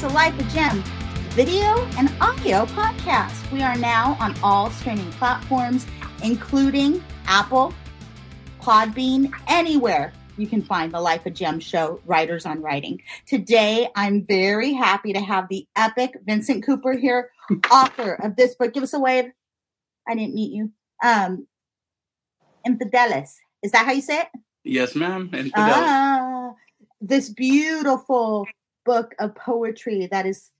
the Life of JEM video and audio podcast. We are now on all streaming platforms, including Apple, Podbean, anywhere you can find the Life of JEM show, Writers on Writing. Today, I'm very happy to have the epic Vincent Cooper here, author of this book. Give us a wave. I didn't meet you. Um, Infidelis. Is that how you say it? Yes, ma'am. Infidelis. Ah, this beautiful book of poetry that is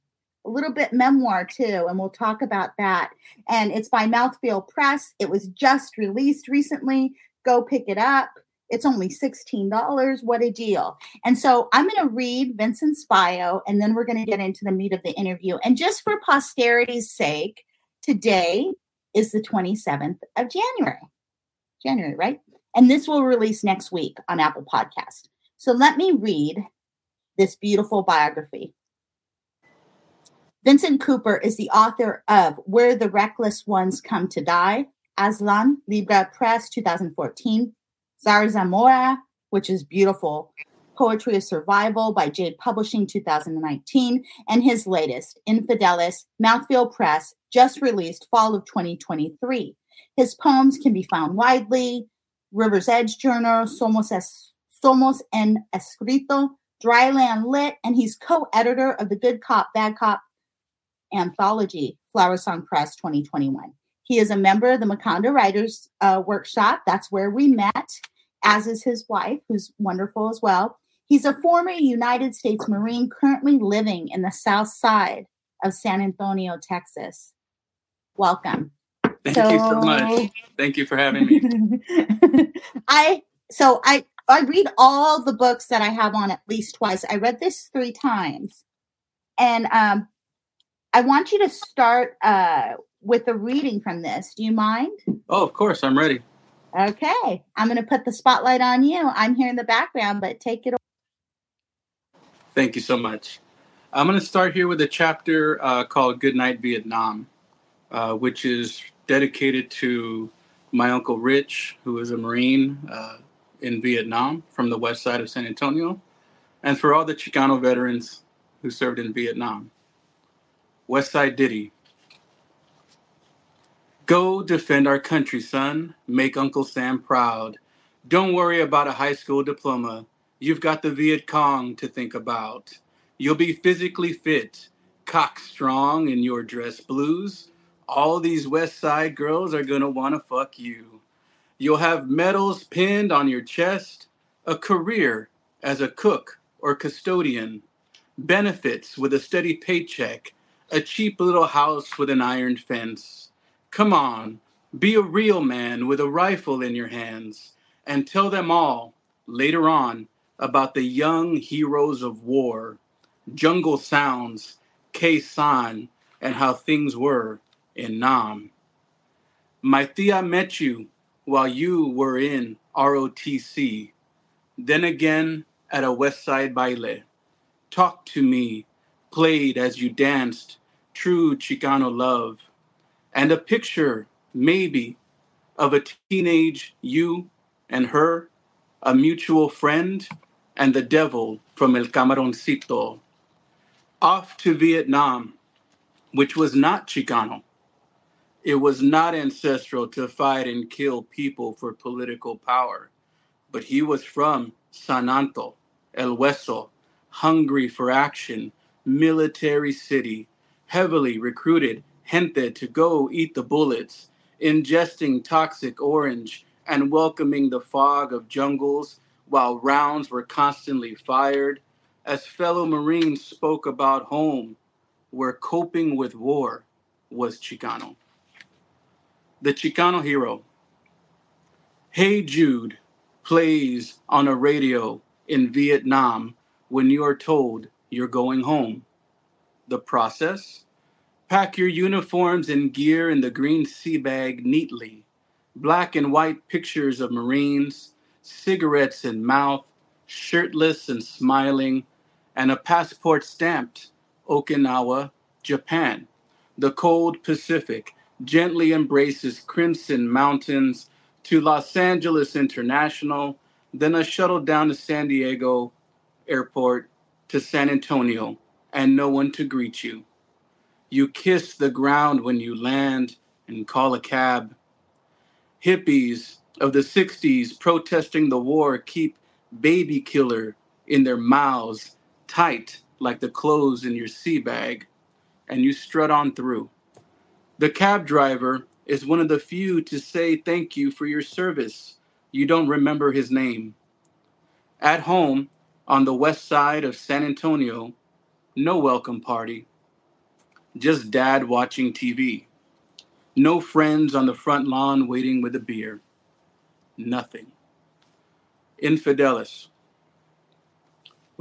a little bit memoir too, and we'll talk about that. And it's by Mouthfeel Press. It was just released recently. Go pick it up. It's only $16. What a deal. And so I'm going to read Vincent's bio and then we're going to get into the meat of the interview. And just for posterity's sake, today is the 27th of January. January, right? And this will release next week on Apple Podcast. So let me read this beautiful biography. Vincent Cooper is the author of Where the Reckless Ones Come to Die, Aztlan, Libre Press, 2014, Zarzamora, which is beautiful, Poetry of Survival by Jade Publishing, 2019, and his latest, Infidelis, Mouthfeel Press, just released fall of 2023. His poems can be found widely, River's Edge Journal, Somos, es, Somos en Escrito, Dryland Lit, and he's co-editor of the Good Cop, Bad Cop anthology, Flower Song Press 2021. He is a member of the Macondo Writers uh, Workshop. That's where we met, as is his wife, who's wonderful as well. He's a former United States Marine currently living in the south side of San Antonio, Texas. Welcome. Thank so, you so much. Thank you for having me. I so I I read all the books that I have on at least twice. I read this three times. And um I want you to start uh, with a reading from this. Do you mind? Oh, of course. I'm ready. Okay. I'm going to put the spotlight on you. I'm here in the background, but take it away. Thank you so much. I'm going to start here with a chapter uh, called Good Night Vietnam, uh, which is dedicated to my Uncle Rich, who is a Marine uh, in Vietnam from the west side of San Antonio, and for all the Chicano veterans who served in Vietnam. West Side Ditty. Go defend our country, son. Make Uncle Sam proud. Don't worry about a high school diploma. You've got the Viet Cong to think about. You'll be physically fit, cock strong in your dress blues. All these West Side girls are gonna wanna fuck you. You'll have medals pinned on your chest, a career as a cook or custodian, benefits with a steady paycheck, a cheap little house with an iron fence. Come on, be a real man with a rifle in your hands and tell them all later on about the young heroes of war, jungle sounds, Khe Sanh, and how things were in Nam. My tia met you while you were in ROTC, then again at a West Side baile. Talk to me played as you danced true Chicano love, and a picture, maybe, of a teenage you and her, a mutual friend, and the devil from El Camaroncito. Off to Vietnam, which was not Chicano. It was not ancestral to fight and kill people for political power, but he was from San Anto, El Hueso, hungry for action, military city, heavily recruited gente to go eat the bullets, ingesting toxic orange and welcoming the fog of jungles while rounds were constantly fired, as fellow Marines spoke about home, where coping with war was Chicano. The Chicano hero. Hey Jude plays on a radio in Vietnam when you are told you're going home. The process? Pack your uniforms and gear in the green sea bag neatly. Black and white pictures of Marines, cigarettes in mouth, shirtless and smiling, and a passport stamped Okinawa, Japan. The cold Pacific gently embraces crimson mountains to Los Angeles International, then a shuttle down to San Diego Airport to San Antonio and no one to greet you. You kiss the ground when you land and call a cab. Hippies of the 60s protesting the war keep baby killer in their mouths tight like the clothes in your sea bag, and you strut on through. The cab driver is one of the few to say thank you for your service. You don't remember his name. At home, on the west side of San Antonio, no welcome party. Just dad watching TV. No friends on the front lawn waiting with a beer. Nothing. Infidelis.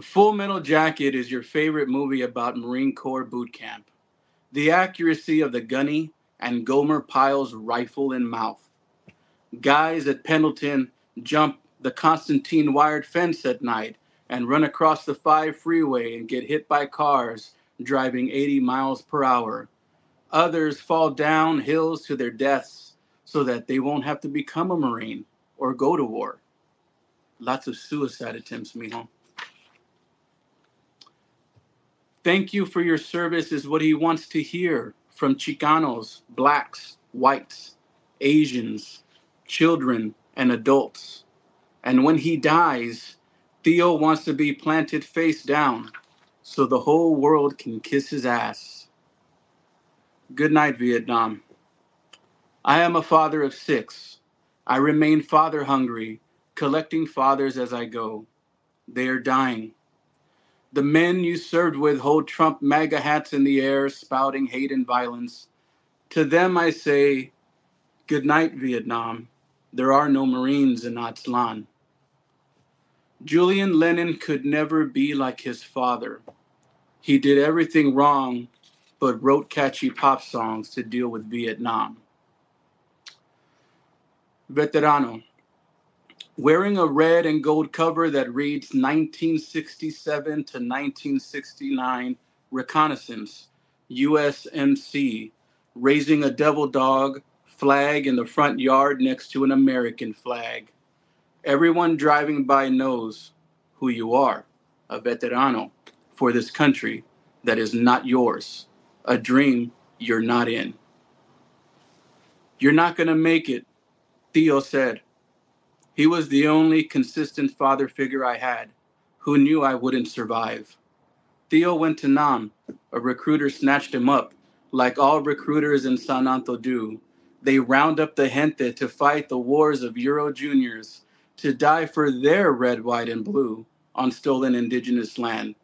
Full Metal Jacket is your favorite movie about Marine Corps boot camp. The accuracy of the gunny and Gomer Pyle's rifle in mouth. Guys at Pendleton jump the Constantine wired fence at night and run across the 5 freeway and get hit by cars driving 80 miles per hour. Others fall down hills to their deaths so that they won't have to become a Marine or go to war. Lots of suicide attempts, mijo. Thank you for your service is what he wants to hear from Chicanos, blacks, whites, Asians, children, and adults. And when he dies, Theo wants to be planted face down so the whole world can kiss his ass. Good night, Vietnam. I am a father of six. I remain father hungry, collecting fathers as I go. They are dying. The men you served with hold Trump MAGA hats in the air, spouting hate and violence. To them I say, Good night, Vietnam. There are no Marines in Aztlan. Julian Lennon could never be like his father. He did everything wrong, but wrote catchy pop songs to deal with Vietnam. Veterano wearing a red and gold cover that reads 1967 to 1969 Reconnaissance, USMC, raising a devil dog flag in the front yard next to an American flag. Everyone driving by knows who you are, a veterano for this country that is not yours, a dream you're not in. You're not going to make it, Theo said. He was the only consistent father figure I had who knew I wouldn't survive. Theo went to Nam. A recruiter snatched him up, like all recruiters in San Anto do. They round up the gente to fight the wars of Euro juniors, to die for their red, white, and blue on stolen indigenous land.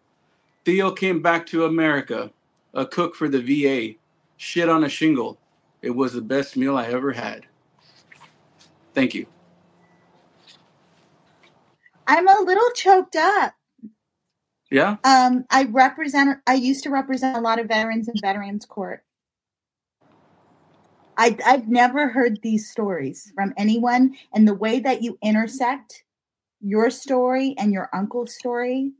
Theo came back to America, a cook for the VA, shit on a shingle. It was the best meal I ever had. Thank you. I'm a little choked up. Yeah. Um, I represent. I used to represent a lot of veterans in Veterans Court. I, I've never heard these stories from anyone, and the way that you intersect your story and your uncle's story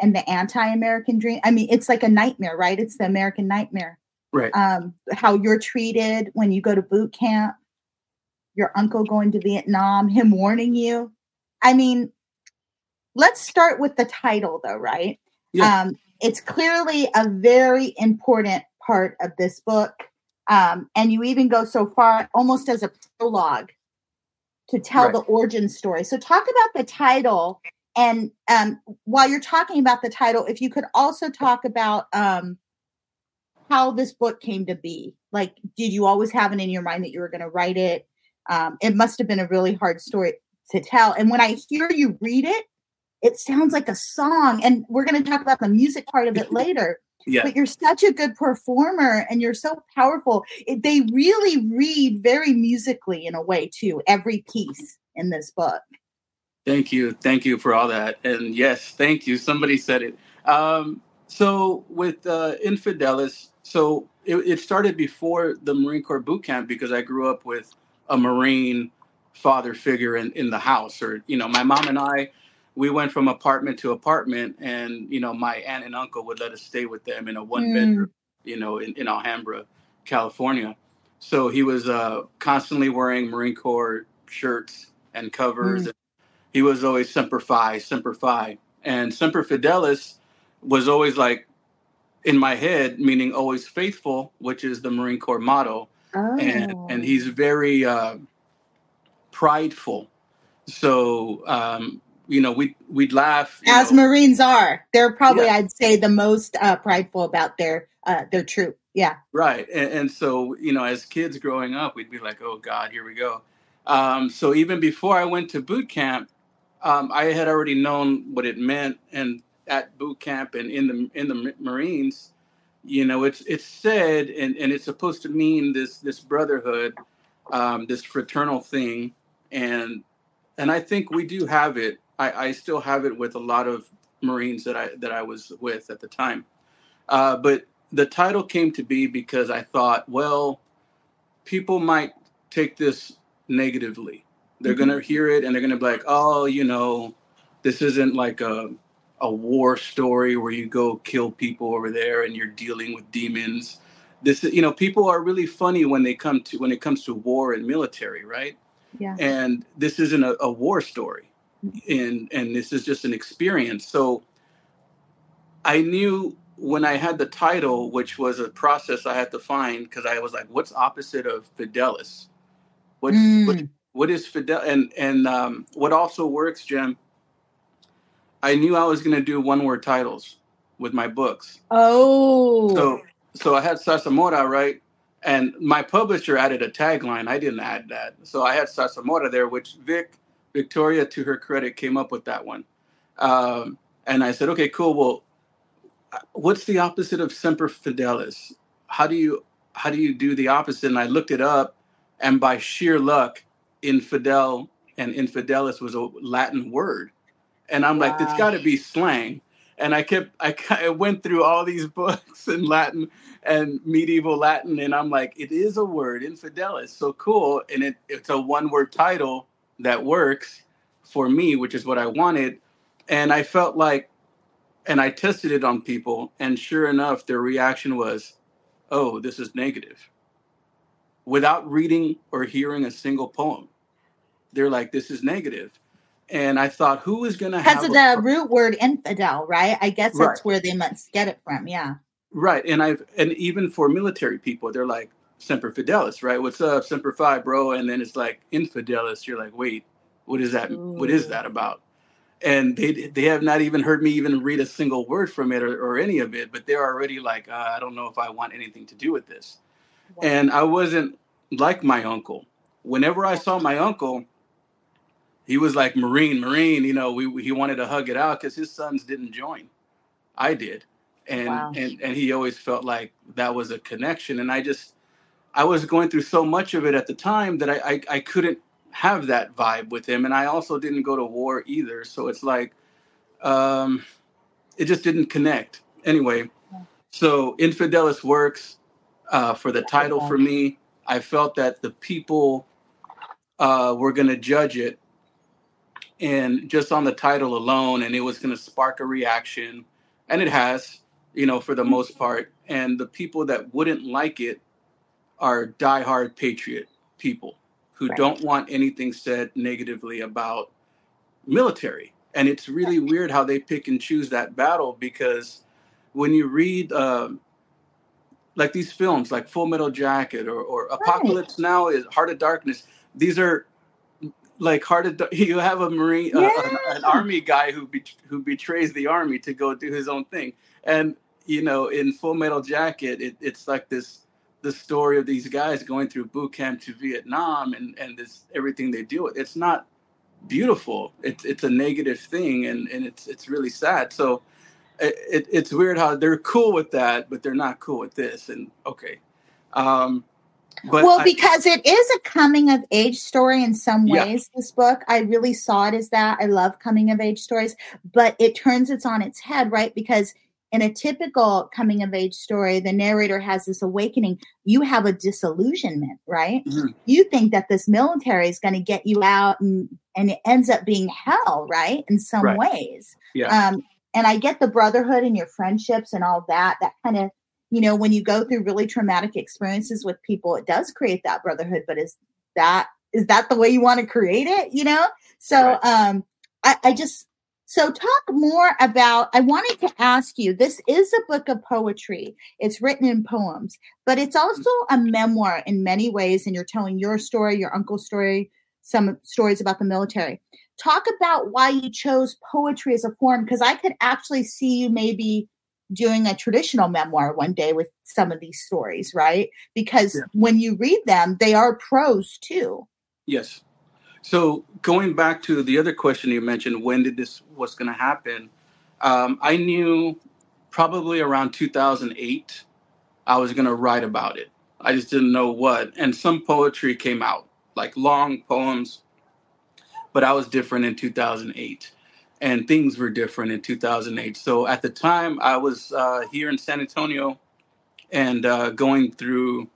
and the anti-American dream. I mean, it's like a nightmare, right? It's the American nightmare. Right. Um, how you're treated when you go to boot camp, your uncle going to Vietnam, him warning you. I mean, let's start with the title though, right? Yeah. Um, it's clearly a very important part of this book. Um, and you even go so far almost as a prologue to tell Right. the origin story. So talk about the title and um, while you're talking about the title, if you could also talk about um, how this book came to be. Like, did you always have it in your mind that you were going to write it? Um, it must have been a really hard story to tell. And when I hear you read it, it sounds like a song. And we're going to talk about the music part of it later. Yeah. But you're such a good performer and you're so powerful. It, they really read very musically in a way, too, every piece in this book. Thank you. Thank you for all that. And yes, thank you. Somebody said it. Um, so with uh, Infidelis, so it, it started before the Marine Corps boot camp because I grew up with a Marine father figure in, in the house. Or, you know, my mom and I, we went from apartment to apartment and, you know, my aunt and uncle would let us stay with them in a one Mm. bedroom, you know, in, in Alhambra, California. So he was uh, constantly wearing Marine Corps shirts and covers. Mm. He was always Semper Fi, Semper Fi. And Semper Fidelis was always like in my head, meaning always faithful, which is the Marine Corps motto. Oh. And, and he's very uh, prideful. So, um, you know, we, we'd laugh. As know. Marines are, they're probably, Yeah. I'd say, the most uh, prideful about their uh, their troop. Yeah. Right. And, and so, you know, as kids growing up, we'd be like, oh God, here we go. Um, so even before I went to boot camp, um, I had already known what it meant. And at boot camp and in the in the Marines, you know, it's it's said and, and it's supposed to mean this this brotherhood, um, this fraternal thing. And and I think we do have it. I, I still have it with a lot of Marines that I that I was with at the time. Uh, but the title came to be because I thought, well, people might take this negatively. They're Mhm. gonna hear it and they're gonna be like, oh, you know, this isn't like a a war story where you go kill people over there and you're dealing with demons. This, is- you know, people are really funny when they come to when it comes to war and military, right? Yeah. and this isn't a, a war story and and this is just an experience so i knew when i had the title which was a process i had to find because i was like what's opposite of fidelis what's what, Mm. what is fidel and and um, what also works jim i knew i was going to do one word titles with my books Oh. so so I had Zarzamora, right? And my publisher added a tagline. I didn't add that. So I had Zarzamora there, which Vic, Victoria, to her credit, came up with that one. Um, and I said, okay, cool. Well, what's the opposite of semper fidelis? How do you how do you do the opposite? And I looked it up, and by sheer luck, infidel and infidelis was a Latin word. And I'm like, it's got to be slang. And I kept, I, I went through all these books in Latin and medieval Latin, and I'm like, it is a word, infidelis, so cool, and it, it's a one-word title that works for me, which is what I wanted, and I felt like, and I tested it on people, and sure enough, their reaction was, oh, this is negative, without reading or hearing a single poem. They're like, this is negative. And I thought, who is going to have Because of a the root word infidel, right? I guess Right. that's where they must get it from. Yeah. Right, and I've and even for military people, they're like semper fidelis, right? What's up, semper fi, bro? And then it's like infidelis. You're like, wait, what is that? What is that about? And they they have not even heard me even read a single word from it or, or any of it, but they're already like, uh, I don't know if I want anything to do with this. And I wasn't like my uncle. Whenever I saw my uncle, he was like Marine, Marine. You know, we he wanted to hug it out because his sons didn't join. I did, and Wow. and and he always felt like that was a connection. And I just I was going through so much of it at the time that I I, I couldn't have that vibe with him, and I also didn't go to war either. So it's like, um, it just didn't connect. Anyway, so Infidelis works uh, for the title for me. I felt that the people uh, were going to judge it, and just on the title alone, and it was going to spark a reaction, and it has, you know, for the most part. And the people that wouldn't like it are diehard patriot people who Right. don't want anything said negatively about military. And it's really weird how they pick and choose that battle because when you read um, like these films like Full Metal Jacket or, or Apocalypse Now is Heart of Darkness, these are like Heart of you have a marine uh, an, an army guy who be, who betrays the army to go do his own thing. And you know, in Full Metal Jacket, it, it's like this the story of these guys going through boot camp to Vietnam and and this everything they deal with. It's not beautiful. It's it's a negative thing, and and it's it's really sad. So it, it, it's weird how they're cool with that, but they're not cool with this. And okay, um, but well, I- because it is a coming of age story in some Yeah. ways. This book, I really saw it as that. I love coming of age stories, but it turns it on its head, right? Because in a typical coming of age story, the narrator has this awakening. You have a disillusionment, right? Mhm. You think that this military is going to get you out, and and it ends up being hell, right? In some Right. ways. yeah, Um, and I get the brotherhood and your friendships and all that. That kind of, you know, when you go through really traumatic experiences with people, it does create that brotherhood. But is that is that the way you want to create it? You know? So Right. um, I, I just So, talk more about. I wanted to ask you this is a book of poetry. It's written in poems, but it's mm-hmm. also a memoir in many ways. And you're telling your story, your uncle's story, some stories about the military. Talk about why you chose poetry as a form, because I could actually see you maybe doing a traditional memoir one day with some of these stories, right? Because yeah. when you read them, they are prose too. Yes. So going back to the other question you mentioned, when did this was going to happen? Um, I knew probably around 2008 I was going to write about it. I just didn't know what. And some poetry came out, like long poems, but I was different in 2008 and things were different in 2008. So at the time, I was uh, here in San Antonio and uh, going through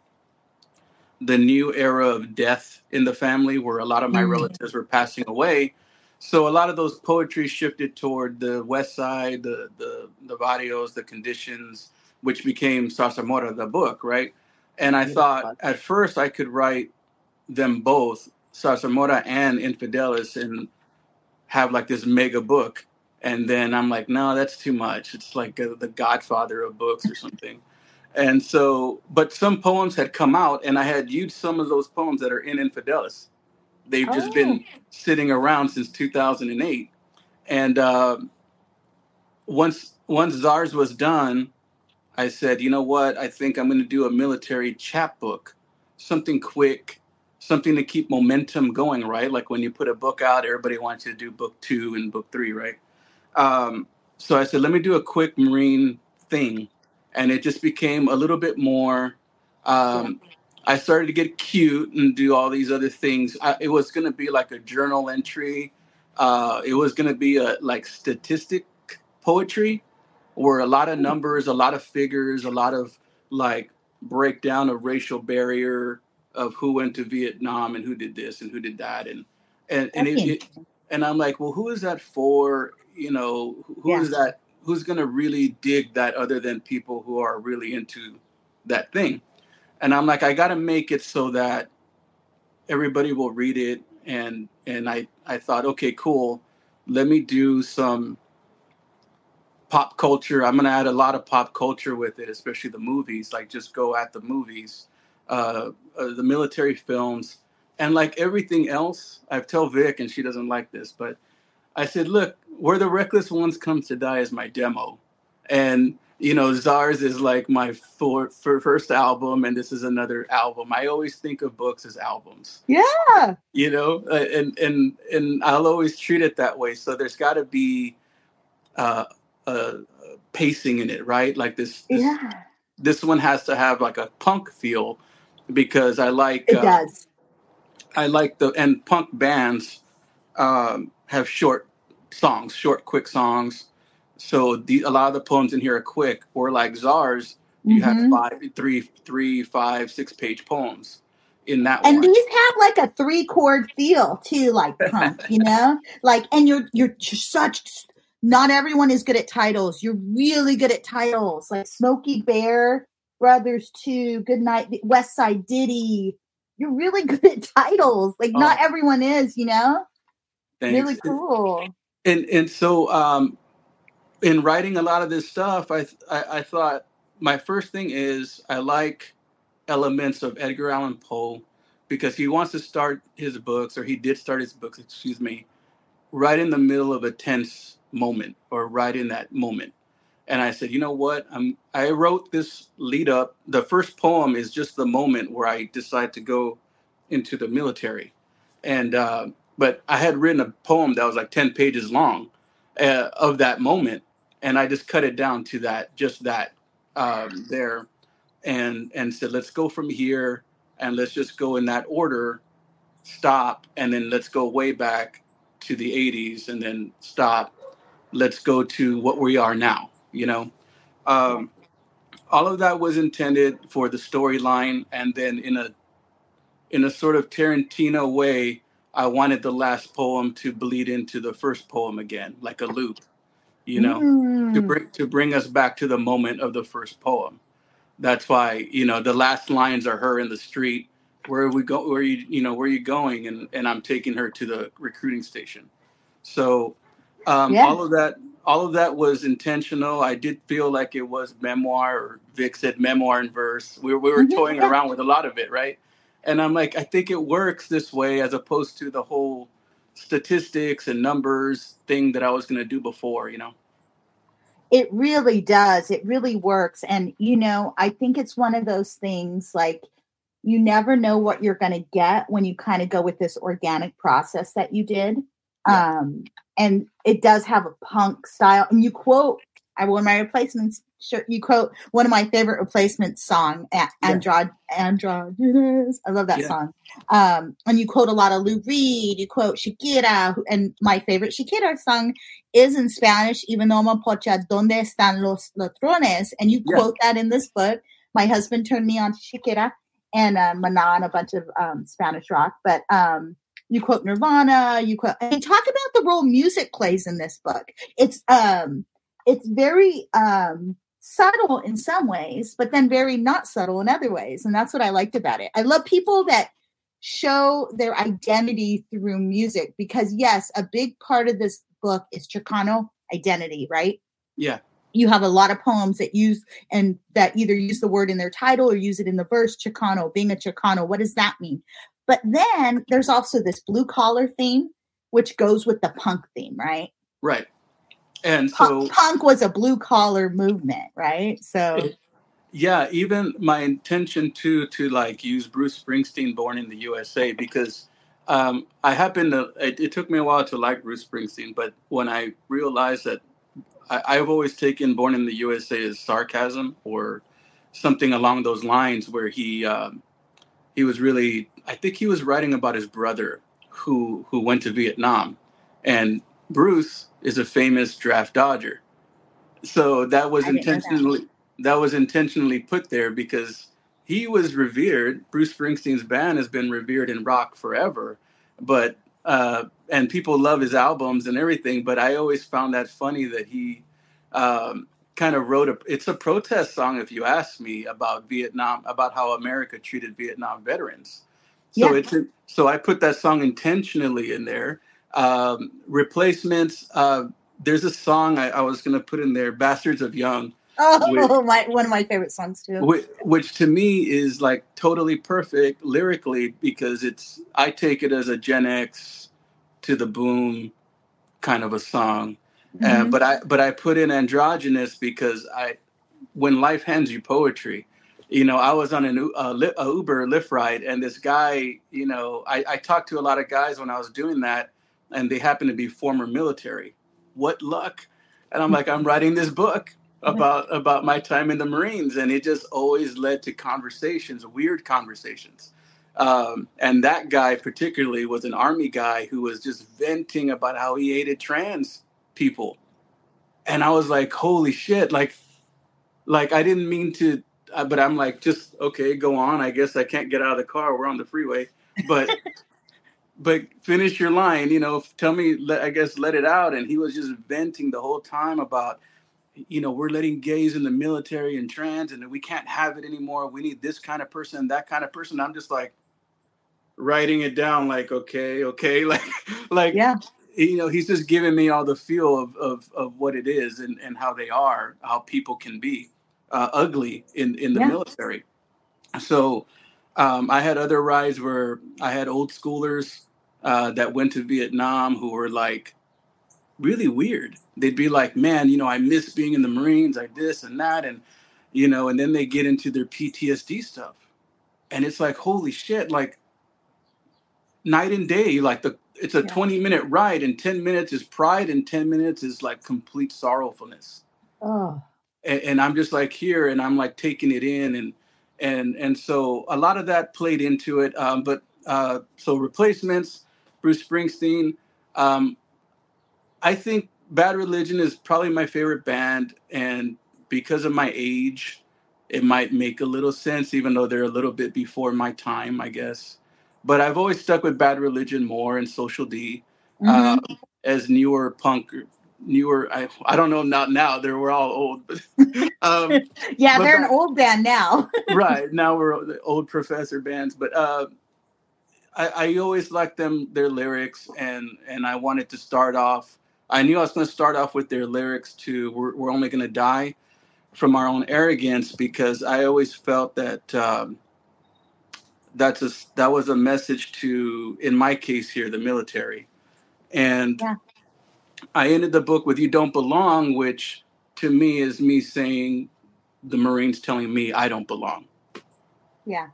the new era of death in the family where a lot of my mm. relatives were passing away. So a lot of those poetry shifted toward the west side, the the the barrios, the conditions, which became Zarzamora, the book, right? And I thought at first I could write them both, Zarzamora and Infidelis, and have like this mega book. And then I'm like, no, that's too much. It's like a, the Godfather of books or something. And so, but some poems had come out, and I had used some of those poems that are in Infidelis. They've oh. just been oh. sitting around since 2008. And uh, once once Zars was done, I said, you know what? I think I'm going to do a military chapbook, something quick, something to keep momentum going, right? Like when you put a book out, everybody wants you to do book two and book three, right? Um, so I said, let me do a quick Marine thing and it just became a little bit more. Um, I started to get cute and do all these other things. I, it was going to be like a journal entry. Uh, it was going to be a like statistic poetry, where a lot of numbers, a lot of figures, a lot of like breakdown of racial barrier of who went to Vietnam and who did this and who did that and and and, it, it, and I'm like, well, who is that for? You know, who yeah. is that who's going to really dig that other than people who are really into that thing? And i'm like i got to make it so that everybody will read it. And and i i thought okay cool. Let me do some pop culture. I'm going to add a lot of pop culture with it especially the movies. Like just go at the movies uh, uh the military films. And like everything else i've tell vic and she doesn't like this but I said, look, where the reckless ones come to die is my demo, and you know, Zars is like my for, for first album, and this is another album. I always think of books as albums. Yeah. You know, uh, and and and I'll always treat it that way. So there's got to be uh, a, pacing in it, right? Like this, this. Yeah. This one has to have like a punk feel because I like. It uh, does. I like the and punk bands um, have short songs, short, quick songs. So the, a lot of the poems in here are quick. Or like Zars, you mm-hmm. have five, three, three, five, six page poems in that. And one. these have like a three chord feel too, like punk, you know, like and you're you're such. Not everyone is good at titles. You're really good at titles, like Smokey Bear Brothers Two, Good Night, West Side Ditty. You're really good at titles. Like oh. not everyone is, you know. Thanks. Really cool. And and so um, in writing a lot of this stuff, I, I I thought my first thing is I like elements of Edgar Allan Poe because he wants to start his books, or he did start his books, excuse me, right in the middle of a tense moment, or right in that moment. And I said, you know what? I'm. I wrote this lead up. The first poem is just the moment where I decide to go into the military, and uh, but I had written a poem that was like 10 pages long uh, of that moment. And I just cut it down to that, just that um, there and, and said, let's go from here and let's just go in that order, stop. And then let's go way back to the 80s and then stop. Let's go to what we are now, you know? Um, all of that was intended for the storyline and then in a in a sort of Tarantino way, I wanted the last poem to bleed into the first poem again, like a loop, you know, mm. to bring to bring us back to the moment of the first poem. That's why you know the last lines are her in the street. Where are we go? Where you you know where are you going? And and I'm taking her to the recruiting station. So Um, Yeah. All of that, all of that was intentional. I did feel like it was memoir, or Vic said memoir in verse. We, we were Mhm, toying around with a lot of it, right? And I'm like, I think it works this way as opposed to the whole statistics and numbers thing that I was going to do before, you know? It really does. It really works. And, you know, I think it's one of those things like you never know what you're going to get when you kind of go with this organic process that you did. Yeah. Um, and it does have a punk style. And you quote, I wore my replacements. You quote one of my favorite replacement song, A- Yeah. Androd, Androgynous. I love that Yeah. song. Um, and you quote a lot of Lou Reed. You quote Shakira. And my favorite Shakira song is in Spanish, even though I'm pocha, ¿Dónde están los ladrones? And you Yeah. quote that in this book. My husband turned me on to Shakira and uh, Maná and a bunch of um, Spanish rock. But um, you quote Nirvana. You quote and talk about the role music plays in this book. It's um, it's very um, subtle in some ways, but then very not subtle in other ways, and that's what I liked about it. I love people that show their identity through music because yes, a big part of this book is Chicano identity, right? Yeah. You have a lot of poems that use and that either use the word in their title or use it in the verse. Chicano, being a Chicano, what does that mean? But then there's also this blue collar theme, which goes with the punk theme, right? Right. And so, Punk, punk was a blue collar movement, right? So yeah, even my intention to to like use Bruce Springsteen, Born in the USA, because um, I happen to. It, it took me a while to like Bruce Springsteen, but when I realized that I, I've always taken Born in the USA as sarcasm or something along those lines, where he um, he was really. I think he was writing about his brother who who went to Vietnam, and Bruce is a famous draft dodger. So that was I didn't that. intentionally that was intentionally put there because he was revered. Bruce Springsteen's band has been revered in rock forever, but uh, and people love his albums and everything. But I always found that funny that he um, kind of wrote a. It's a protest song, if you ask me, about Vietnam, about how America treated Vietnam veterans. So Yeah. it's so I put that song intentionally in there. Um, replacements. Uh, there's a song I, I was going to put in there, "Bastards of Young." oh, my one of my favorite songs too. which, which to me is like totally perfect lyrically because it's I take it as a Gen X to the boom kind of a song. Uh, Mhm. but I but I put in androgynous because I when life hands you poetry, you know I was on an a, Li- a Uber Lyft ride and this guy, you know I, I talked to a lot of guys when I was doing that and they happen to be former military. What luck! And I'm like I'm writing this book about about my time in the Marines, and it just always led to conversations, weird conversations. Um, and that guy particularly was an army guy who was just venting about how he hated trans people, and I was like, "Holy shit!" Like, like I didn't mean to, uh, but I'm like, just okay, go on. I guess I can't get out of the car. We're on the freeway, but. But finish your line, you know. Tell me, let, I guess, let it out. And he was just venting the whole time about you know, we're letting gays in the military and trans, and we can't have it anymore. We need this kind of person, that kind of person. I'm just like writing it down, like, okay, okay, like, like, yeah, you know, he's just giving me all the feel of of, of what it is and, and how they are, how people can be uh, ugly in in the Yeah. military. So, um, I had other rides where I had old schoolers uh, that went to Vietnam who were like really weird. They'd be like, "Man, you know, I miss being in the Marines, like this and that," and you know, and then they get into their PTSD stuff, and it's like, holy shit, like night and day. Like the it's a Yeah. twenty minute ride, and ten minutes is pride, and ten minutes is like complete sorrowfulness. oh, And, and I'm just like here, and I'm like taking it in, and and and so a lot of that played into it. Um, but uh, so replacements, Bruce Springsteen. Um, I think Bad Religion is probably my favorite band, and because of my age, it might make a little sense, even though they're a little bit before my time, I guess. But I've always stuck with Bad Religion more and Social D uh, as newer punk, newer. I I don't know not now. They were all old, but um, yeah, they're an old band now. right now we're the old professor bands. But uh, I, I always liked them their lyrics, and and I wanted to start off I knew I was going to start off with their lyrics to "We're, we're only going to die from our own arrogance" because I always felt that um, that's a that was a message to, in my case here, the military, and Yeah. I ended the book with "You don't belong," which to me is me saying the Marines telling me I don't belong. Yeah.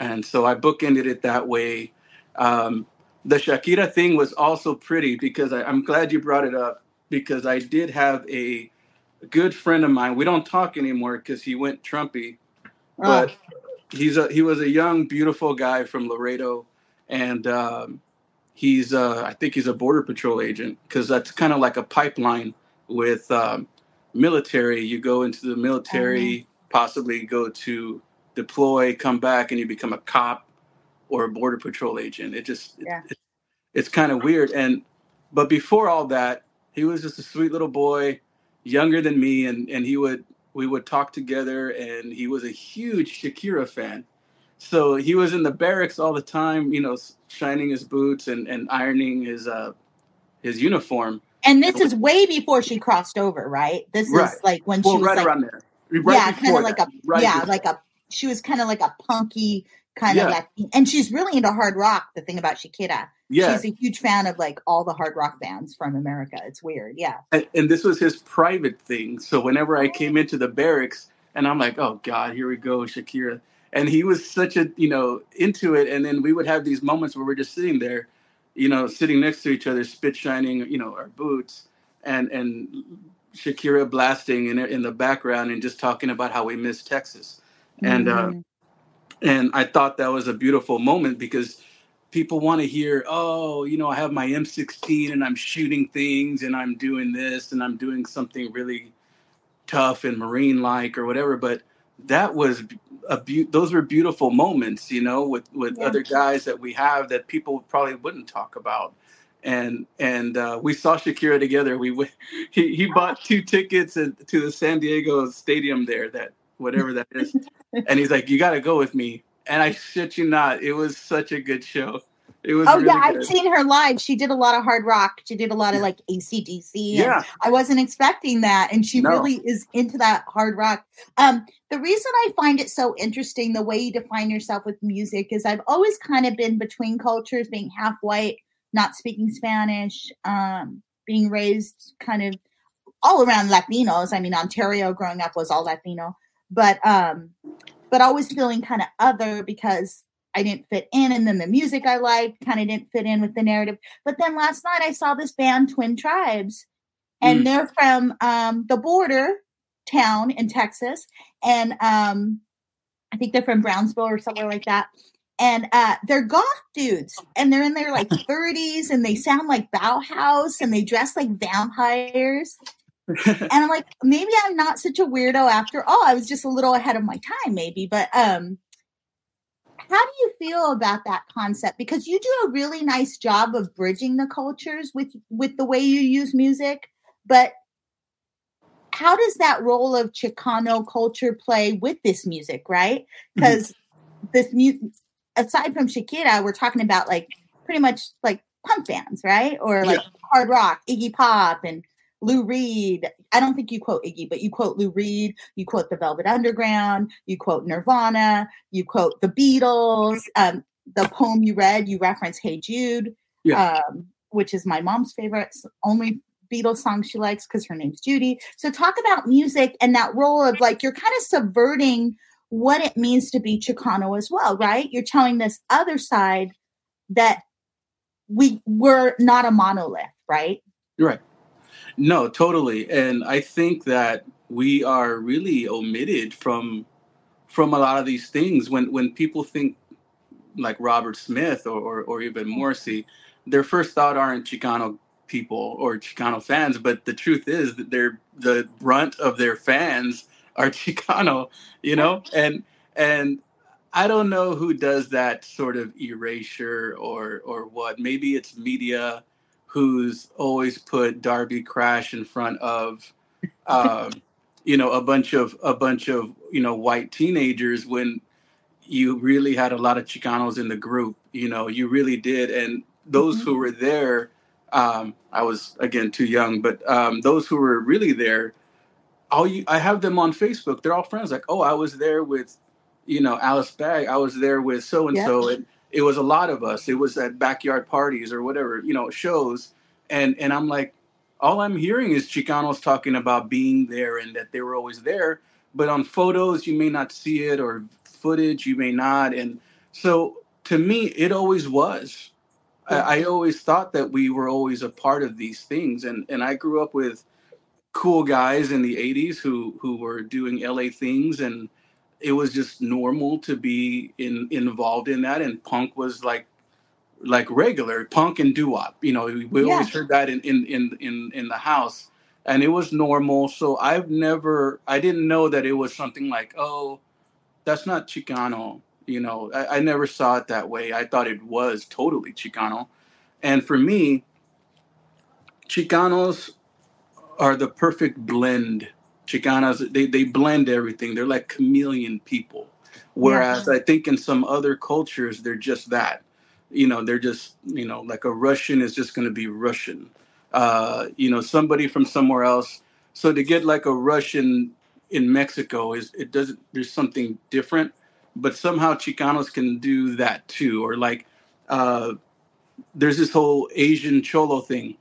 And so I bookended it that way. Um, the Shakira thing was also pretty because I, I'm glad you brought it up because I did have a good friend of mine. We don't talk anymore because he went Trumpy, but he's a he was a young, beautiful guy from Laredo, and um, he's uh, I think he's a border patrol agent because that's kind of like a pipeline with um, military. You go into the military, possibly go to deploy, come back, and you become a cop or a border patrol agent. It just yeah. it, it's kind of weird. And but before all that, he was just a sweet little boy, younger than me, and and he would we would talk together, and he was a huge Shakira fan. So he was in the barracks all the time, you know, shining his boots and, and ironing his uh his uniform. And this is way before she crossed over, right? This is like when Well, she was right like, around there, right yeah, kind of like that, a right yeah, before- like a she was kind of like a punky kind Yeah. of like, and she's really into hard rock. The thing about Shakira, yeah. she's a huge fan of like all the hard rock bands from America. It's weird, yeah. and, and this was his private thing. So whenever I came into the barracks, and I'm like, oh God, here we go, Shakira. And he was such a, you know, into it. And then we would have these moments where we're just sitting there, you know, sitting next to each other, spit shining, you know, our boots, and and Shakira blasting in in the background and just talking about how we miss Texas. And uh, Mhm. And I thought that was a beautiful moment because people want to hear, oh, you know, I have my M16 and I'm shooting things and I'm doing this and I'm doing something really tough and marine like or whatever. But that was a be- those were beautiful moments, you know, with with Yeah. other guys that we have that people probably wouldn't talk about. And and uh, we saw Shakira together. We went, he he bought two tickets to the San Diego Stadium there. That whatever that is and he's like, "You got to go with me." And I shit you not, it was such a good show. It was Oh really yeah, good. I've seen her live. She did a lot of hard rock. She did a lot of like ACDC. yeah, I wasn't expecting that, and she No. really is into that hard rock. Um, the reason I find it so interesting the way you define yourself with music is I've always kind of been between cultures, being half white, not speaking Spanish, um, being raised kind of all around Latinos. I mean, Ontario growing up was all Latino, but um, but always feeling kind of other because I didn't fit in, and then the music I liked kind of didn't fit in with the narrative. But then last night I saw this band, Twin Tribes, and Mm. they're from um, the border town in Texas, and um, I think they're from Brownsville or somewhere like that. And uh, they're goth dudes, and they're in their like 30s, and they sound like Bauhaus, and they dress like vampires. And I'm like, maybe I'm not such a weirdo after all. I was just a little ahead of my time, maybe. But um, how do you feel about that concept? Because you do a really nice job of bridging the cultures with with the way you use music, but how does that role of Chicano culture play with this music, right? Because this music, aside from Shakira, we're talking about like pretty much like punk bands, right? Or like hard rock, Iggy Pop and Lou Reed. I don't think you quote Iggy, but you quote Lou Reed, you quote the Velvet Underground, you quote Nirvana, you quote the Beatles. Um, the poem you read, you reference Hey Jude, Yeah. um, which is my mom's favorite, only Beatles song she likes because her name's Judy. So talk about music and that role of like you're kind of subverting what it means to be Chicano as well, right? You're telling this other side that we we're not a monolith, right? right. No, totally. And I think that we are really omitted from from a lot of these things when when people think like Robert Smith or, or, or even Morrissey, their first thought aren't Chicano people or Chicano fans, but the truth is that they're the brunt of their fans are Chicano, you know? And and I don't know who does that sort of erasure or or what. Maybe it's media who's always put Darby Crash in front of um, you know a bunch of a bunch of you know white teenagers when you really had a lot of Chicanos in the group. You know, you really did, and those Mhm. who were there Um, I was again too young, but um, those who were really there, all you, I have them on Facebook. They're all friends. Like, oh, I was there with, you know, Alice Bag. I was there with so and so, and it was a lot of us. It was at backyard parties or whatever, you know, shows. And and I'm like, all I'm hearing is Chicanos talking about being there and that they were always there. But on photos, you may not see it, or footage, you may not. And so to me, it always was. I, I always thought that we were always a part of these things. And and I grew up with cool guys in the 80s who who were doing LA things and it was just normal to be in involved in that and punk was like like regular punk and doo-wop you know we Yeah. always heard that in in in in, in the house and it was normal so i've never i didn't know that it was something like oh that's not chicano you know i, I never saw it that way i thought it was totally chicano and for me chicanos are the perfect blend. Chicanas, they, they blend everything. They're like chameleon people. Whereas I think in some other cultures, they're just that. You know, they're just, you know, like a Russian is just going to be Russian. Uh, you know, somebody from somewhere else. So to get like a Russian in Mexico is, it doesn't, there's something different. But somehow Chicanos can do that too. Or like, uh, there's this whole Asian cholo thing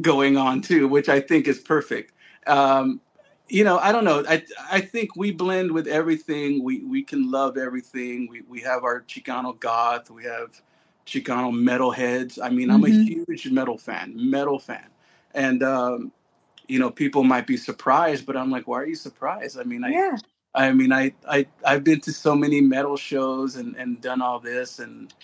going on too, which I think is perfect. Um, you know, I don't know. I I think we blend with everything. We we can love everything. We we have our Chicano goth. We have Chicano metalheads. I mean, I'm a hmm huge metal fan, metal fan, and um, you know, people might be surprised, but I'm like, why are you surprised? I mean, I Yeah. I mean, I I I've been to so many metal shows and and done all this, and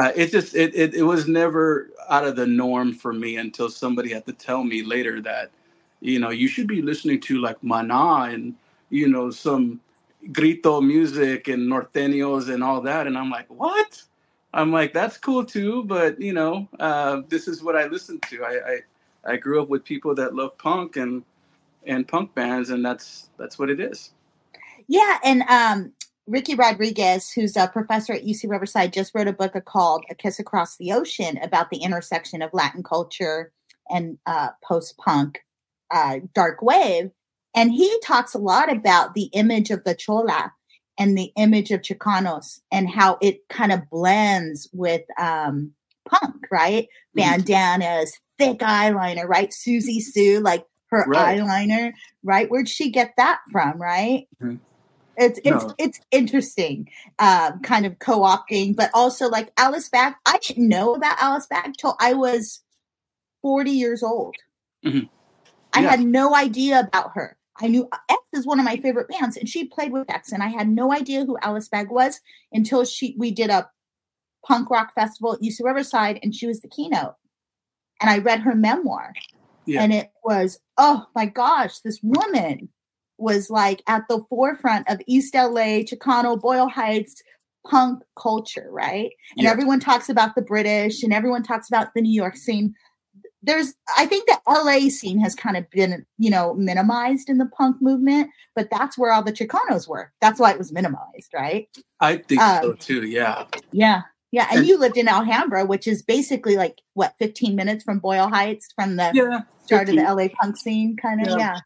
uh, it just it, it it was never out of the norm for me until somebody had to tell me later that you know you should be listening to like Mana and you know some grito music and norteños and all that, and I'm like, what? I'm like, that's cool too, but you know, uh, this is what I listen to. I, I I grew up with people that love punk and and punk bands, and that's that's what it is. Yeah, and um, Ricky Rodriguez, who's a professor at UC Riverside, just wrote a book called "A Kiss Across the Ocean" about the intersection of Latin culture and uh, post-punk uh, dark wave, and he talks a lot about the image of the chola and the image of Chicanos and how it kind of blends with um, punk, right? Mhm. Bandanas, thick eyeliner, right? Siouxsie Sioux, like her Right. eyeliner, right? Where'd she get that from, right? Mhm. It's it's No. it's interesting, um, kind of co-opting, but also like Alice Bag. I didn't know about Alice Bag till I was forty years old. Mhm. I Yeah. had no idea about her. I knew X is one of my favorite bands, and she played with X, and I had no idea who Alice Bag was until she we did a punk rock festival at UC Riverside, and she was the keynote. And I read her memoir, Yeah. and it was oh my gosh, this woman was like at the forefront of East LA, Chicano, Boyle Heights punk culture, right? And Yeah. everyone talks about the British, and everyone talks about the New York scene there's I think the LA scene has kind of been, you know, minimized in the punk movement, but that's where all the Chicanos were. That's why it was minimized, right? I think so Um, too. Yeah. yeah. Yeah. And And- you lived in Alhambra, which is basically like what, 15 minutes from Boyle Heights from the Yeah. start of the LA punk scene, kind of. Yeah. Yeah.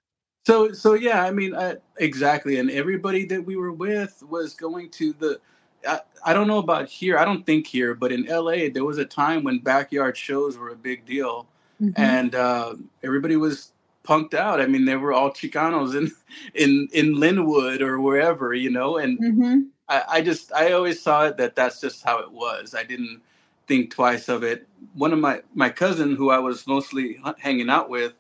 So so yeah, I mean uh, exactly, and everybody that we were with was going to the. I, I don't know about here. I don't think here, but in LA, there was a time when backyard shows were a big deal, Mhm. and uh, everybody was punked out. I mean, they were all Chicanos in in in Lynwood or wherever, you know. And Mhm. I, I just I always saw it that that's just how it was. I didn't think twice of it. One of my my cousin, who I was mostly hanging out with,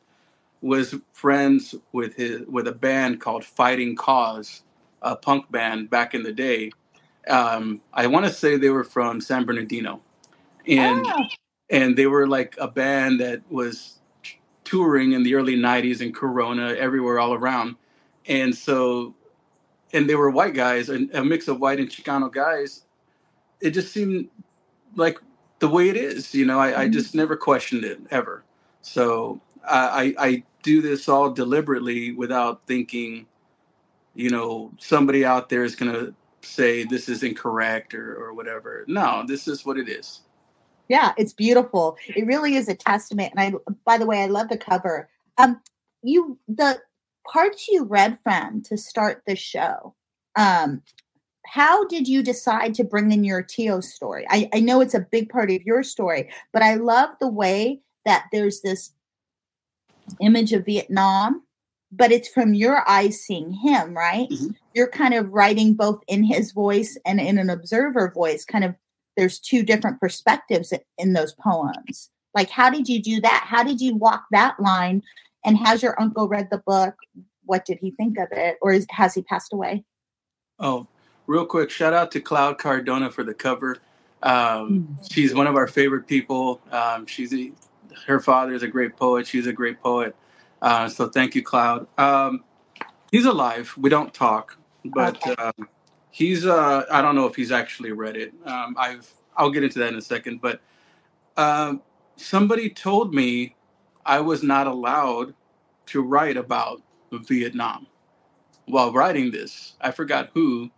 was friends with his with a band called Fighting Cause, a punk band back in the day. Um, I want to say they were from San Bernardino, and Ah, and they were like a band that was touring in the early 90s in corona everywhere all around. And so and they were white guys and a mix of white and chicano guys. It just seemed like the way it is you know? I, I just mm-hmm. never questioned it ever. So I, I i do this all deliberately without thinking you know somebody out there is going to say this is incorrect or, or whatever. No this is what it is Yeah, it's beautiful. It really is a testament. And I, by the way, I love the cover. Um, you the parts you read from to start the show. Um, how did you decide to bring in your Tio story? I, I know it's a big part of your story, but I love the way that there's this image of Vietnam, but it's from your eyes seeing him, right? Mm-hmm. You're kind of writing both in his voice and in an observer voice, kind of there's two different perspectives in those poems. Like, how did you do that? How did you walk that line? And has your uncle read the book? What did he think of it? Or is, has he passed away? Oh, real quick, shout out to Cloud Cardona for the cover. Um, she's one of our favorite people. Um, she's a, her father is a great poet. She's a great poet. Uh, so thank you, Cloud. Um, he's alive. We don't talk, but okay. He's. Uh, I don't know if he's actually read it. Um, I've. I'll get into that in a second. But um, somebody told me I was not allowed to write about Vietnam while writing this. I forgot who,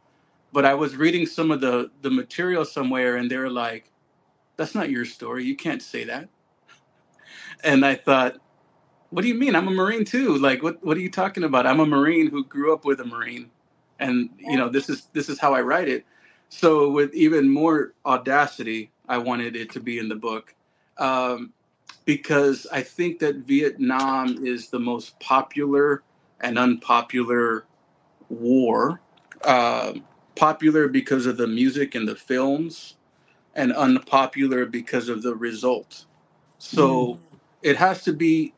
but I was reading some of the the material somewhere, and they were like, "That's not your story. You can't say that." And I thought, "What do you mean? I'm a Marine too. Like, what what are you talking about? I'm a Marine who grew up with a Marine, and you know, this is this is how I write it." So, with even more audacity, I wanted it to be in the book. Um, because I think that Vietnam is the most popular and unpopular war. Uh, popular because of the music and the films, and unpopular because of the result. So mm. it has to be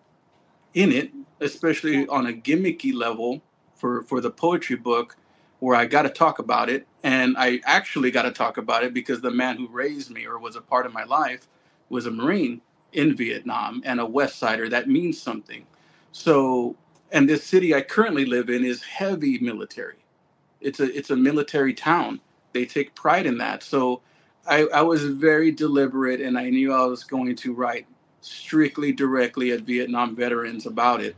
in it, especially on a gimmicky level for for the poetry book, where I got to talk about it, and I actually got to talk about it because the man who raised me or was a part of my life was a Marine in Vietnam and a West Sider. That means something. So, and this city I currently live in is heavy military. It's a it's a military town. They take pride in that. So, I, I was very deliberate, and I knew I was going to write strictly directly at Vietnam veterans about it.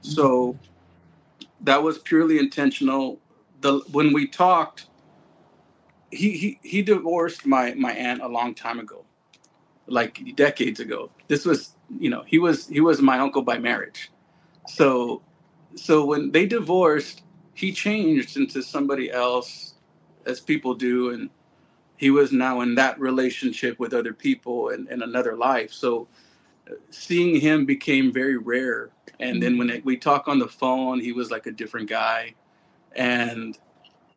So, mm-hmm. that was purely intentional. The when we talked, he he he divorced my my aunt a long time ago like decades ago. This was, you know, he was he was my uncle by marriage. So so when they divorced, he changed into somebody else as people do and he was now in that relationship with other people and, and another life. So seeing him became very rare. And then when we talk on the phone, he was like a different guy. And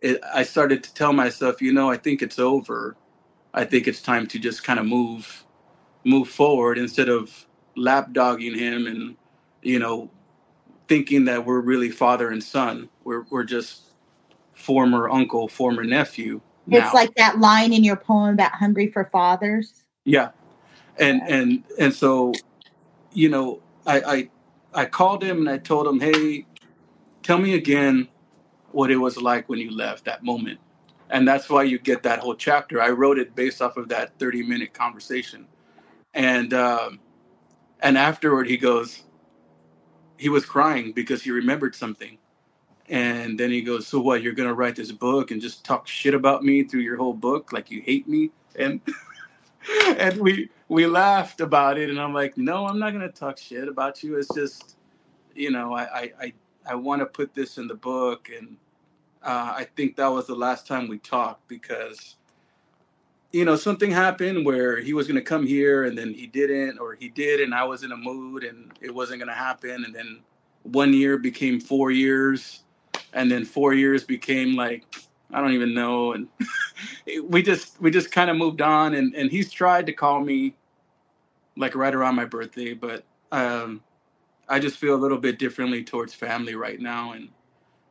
it, I started to tell myself, you know, I think it's over. I think it's time to just kind of move move forward instead of lapdogging him and you know thinking that we're really father and son. We're we're just former uncle, former nephew. Now. It's like that line in your poem about hungry for fathers. Yeah, and and and so, you know, I I I called him and I told him, hey, tell me again what it was like when you left that moment, and that's why you get that whole chapter. I wrote it based off of that thirty minute conversation. And um, and afterward he goes he was crying because he remembered something. And then he goes so what you're gonna write this book and just talk shit about me through your whole book? Like you hate me? And and we we laughed about it and i'm like no i'm not gonna talk shit about you. It's just you know i i i, I want to put this in the book and uh, i think that was the last time we talked because you know, something happened where he was going to come here and then he didn't, or he did and I was in a mood and it wasn't going to happen. And then one year became four years, and then four years became like, I don't even know. And we just, we just kind of moved on. And, and he's tried to call me like right around my birthday, but um, I just feel a little bit differently towards family right now. And,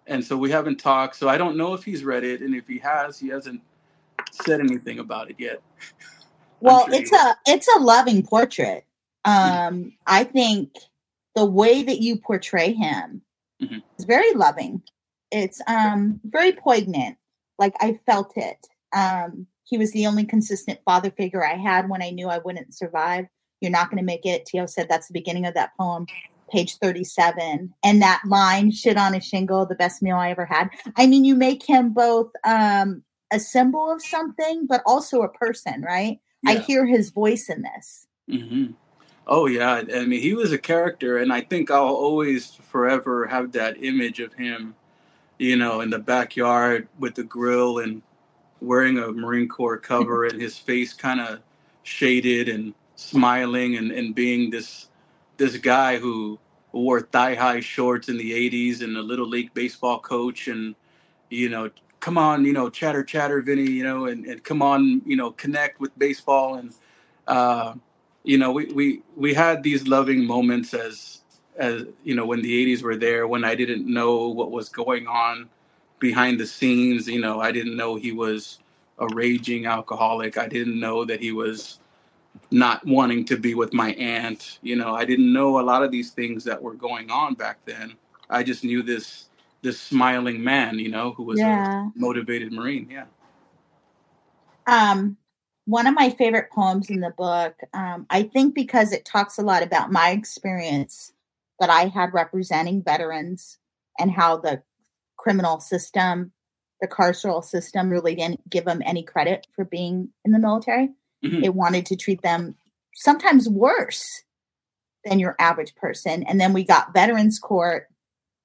and so we haven't talked. So I don't know if he's read it. And if he has, he hasn't said anything about it yet. Well, sure it's a it's a loving portrait. Um, I think the way that you portray him mm-hmm. is very loving. It's um very poignant. Like I felt it. Um, he was the only consistent father figure I had when I knew I wouldn't survive. You're not going to make it. Tio said that's the beginning of that poem, page 37. And that line, shit on a shingle, the best meal I ever had. I mean, you make him both um, a symbol of something, but also a person, right? I hear his voice in this. Mm-hmm. Oh yeah, I mean he was a character, and I think I'll always forever have that image of him, you know, in the backyard with the grill and wearing a Marine Corps cover, and his face kind of shaded and smiling, and, and being this this guy who wore thigh high shorts in the '80s and a little league baseball coach, and you know, come on, you know, chatter chatter, Vinny, you know, and, and come on, you know, connect with baseball and. Uh, you know, we, we, we had these loving moments as, as, you know, when the 80s were there, when I didn't know what was going on behind the scenes. You know, I didn't know he was a raging alcoholic. I didn't know that he was not wanting to be with my aunt. You know, I didn't know a lot of these things that were going on back then. I just knew this this smiling man, you know, who was yeah. a motivated Marine. Yeah. Um, one of my favorite poems in the book, um, I think because it talks a lot about my experience that I had representing veterans and how the criminal system, the carceral system, really didn't give them any credit for being in the military. Mm-hmm. It wanted to treat them sometimes worse than your average person. And then we got Veterans Court,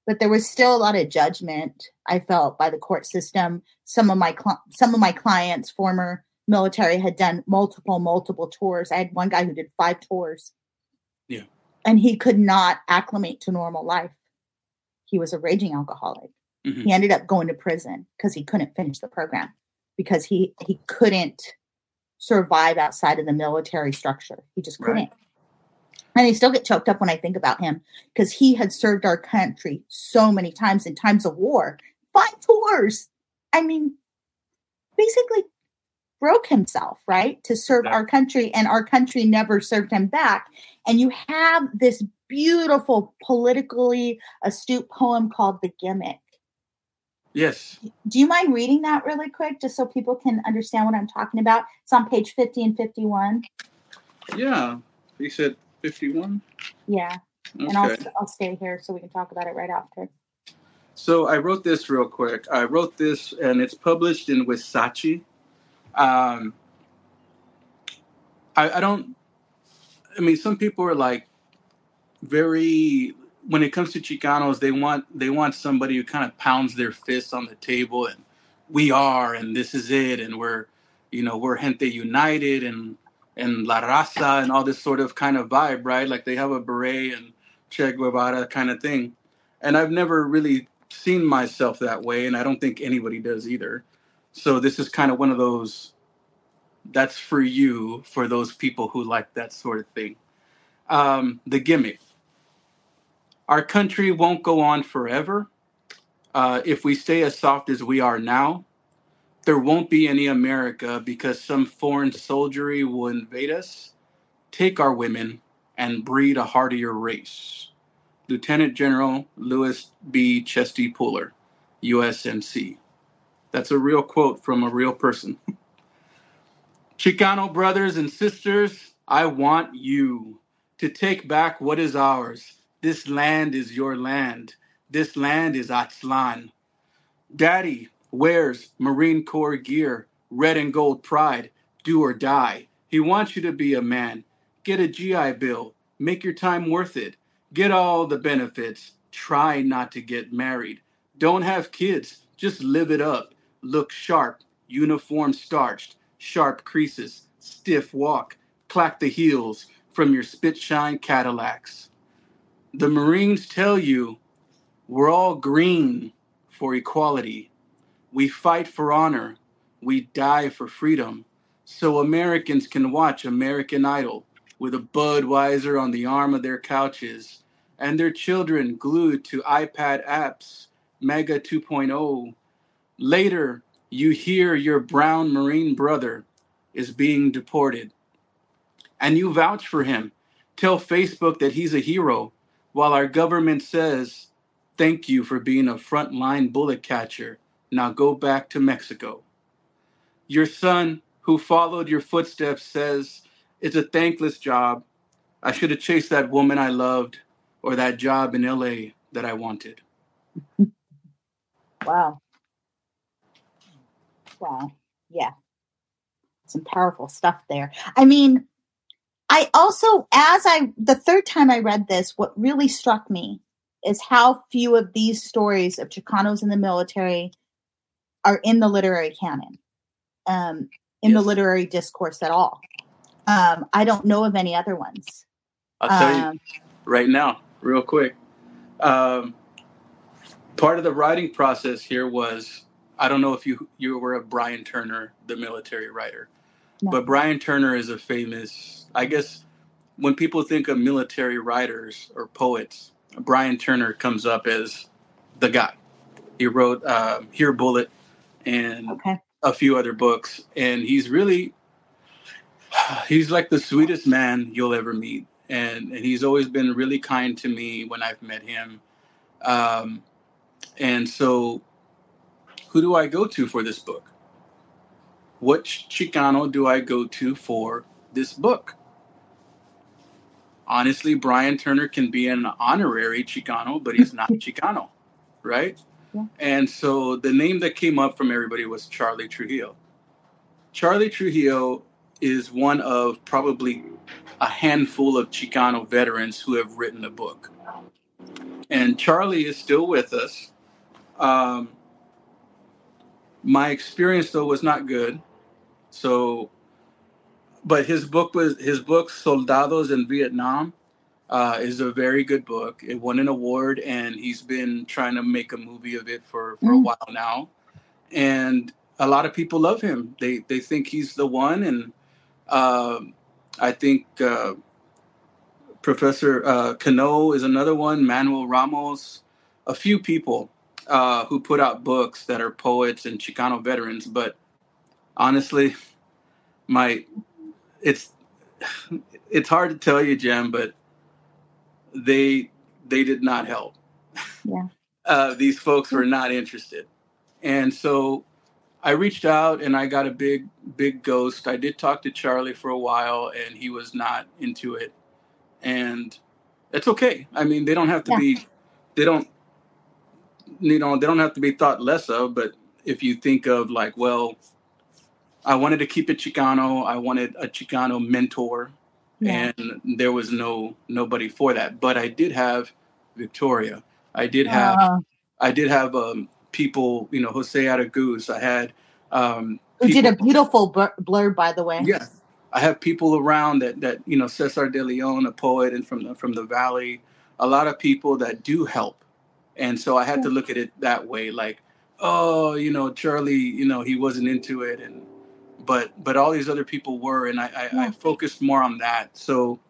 but there was still a lot of judgment I felt by the court system. Some of my cl- some of my clients, former military had done multiple, multiple tours. I had one guy who did five tours. Yeah. And he could not acclimate to normal life. He was a raging alcoholic. Mm-hmm. He ended up going to prison because he couldn't finish the program because he he couldn't survive outside of the military structure. He just couldn't. Right. And I still get choked up when I think about him because he had served our country so many times in times of war. Five tours. I mean, basically broke himself, right, to serve our country, and our country never served him back. And you have this beautiful, politically astute poem called The Gimmick. Yes. Do you mind reading that really quick, just so people can understand what I'm talking about? It's on page 50 and 51. Yeah. You said 51? Yeah. Okay. And I'll, I'll stay here so we can talk about it right after. So I wrote this real quick. I wrote this, and it's published in Huizache, um, I, I don't. I mean, some people are like very when it comes to Chicanos, they want they want somebody who kind of pounds their fists on the table and we are and this is it and we're you know we're gente united and and la raza and all this sort of kind of vibe, right? Like they have a beret and Che Guevara kind of thing. And I've never really seen myself that way, and I don't think anybody does either. So this is kind of one of those that's for you for those people who like that sort of thing. Um, the gimmick. Our country won't go on forever. Uh, if we stay as soft as we are now, there won't be any America because some foreign soldiery will invade us, take our women, and breed a hardier race. Lieutenant General Louis B. Chesty Puller, USMC. That's a real quote from a real person. Chicano brothers and sisters, I want you to take back what is ours. This land is your land. This land is Aztlan. Daddy wears Marine Corps gear, red and gold pride, do or die. He wants you to be a man. Get a GI Bill. Make your time worth it. Get all the benefits. Try not to get married. Don't have kids. Just live it up look sharp, uniform starched, sharp creases, stiff walk, clack the heels from your spit shine Cadillacs. The Marines tell you we're all green for equality. We fight for honor. We die for freedom. So Americans can watch American Idol with a Budweiser on the arm of their couches and their children glued to iPad apps, Mega 2.0, Later, you hear your brown Marine brother is being deported. And you vouch for him. Tell Facebook that he's a hero, while our government says, Thank you for being a frontline bullet catcher. Now go back to Mexico. Your son, who followed your footsteps, says, It's a thankless job. I should have chased that woman I loved or that job in LA that I wanted. Wow. Wow. Yeah. some powerful stuff there. I mean, I also, as I, the third time I read this, what really struck me is how few of these stories of Chicanos in the military are in the literary canon, um, in yes. the literary discourse at all. Um, I don't know of any other ones. I'll tell um, you right now, real quick. Um, part of the writing process here was I don't know if you you were a Brian Turner, the military writer, no. but Brian Turner is a famous. I guess when people think of military writers or poets, Brian Turner comes up as the guy. He wrote uh, Here Bullet and okay. a few other books, and he's really he's like the sweetest man you'll ever meet, and and he's always been really kind to me when I've met him. Um, and so, who do I go to for this book? What Chicano do I go to for this book? honestly, Brian Turner can be an honorary Chicano, but he's not Chicano, right? Yeah. And so the name that came up from everybody was Charley Trujillo. Charley Trujillo is one of probably a handful of Chicano veterans who have written a book. And Charley is still with us. Um, my experience, though, was not good. So but his book was his book Soldados in Vietnam uh, is a very good book. It won an award, and he's been trying to make a movie of it for for mm. a while now. And a lot of people love him. They they think he's the one, and uh, I think uh, Professor uh, Cano is another one. Manuel Ramos, a few people uh, who put out books that are poets and Chicano veterans. But honestly, my it's it's hard to tell you, JEM, but they they did not help. Yeah. Uh, these folks were not interested, and so I reached out and I got a big big ghost. I did talk to Charley for a while, and he was not into it, and it's okay. I mean, they don't have to yeah. be, they don't, you know, they don't have to be thought less of. But if you think of like, well, I wanted to keep it Chicano. I wanted a Chicano mentor, yeah. and there was no nobody for that. But I did have Victoria. I did have uh, I did have um, people. You know, Jose Araguz. I had um, who did a beautiful blurb, by the way. Yeah, I have people around that that you know Cesar de Leon, a poet, and from the from the valley. A lot of people that do help, and so I had to look at it that way. Like, oh, you know, Charley, you know, he wasn't into it, and but but all these other people were, and I I, yeah. I focused more on that. So.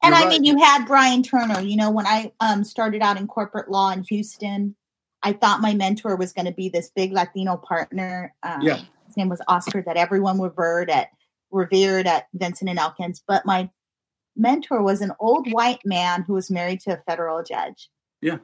And I right. mean, you had Brian Turner. You know, when I um, started out in corporate law in Houston, I thought my mentor was going to be this big Latino partner. Um, yeah. His name was Oscar, that everyone revered at revered at Vinson and Elkins. But my mentor was an old white man who was married to a federal judge. Yeah.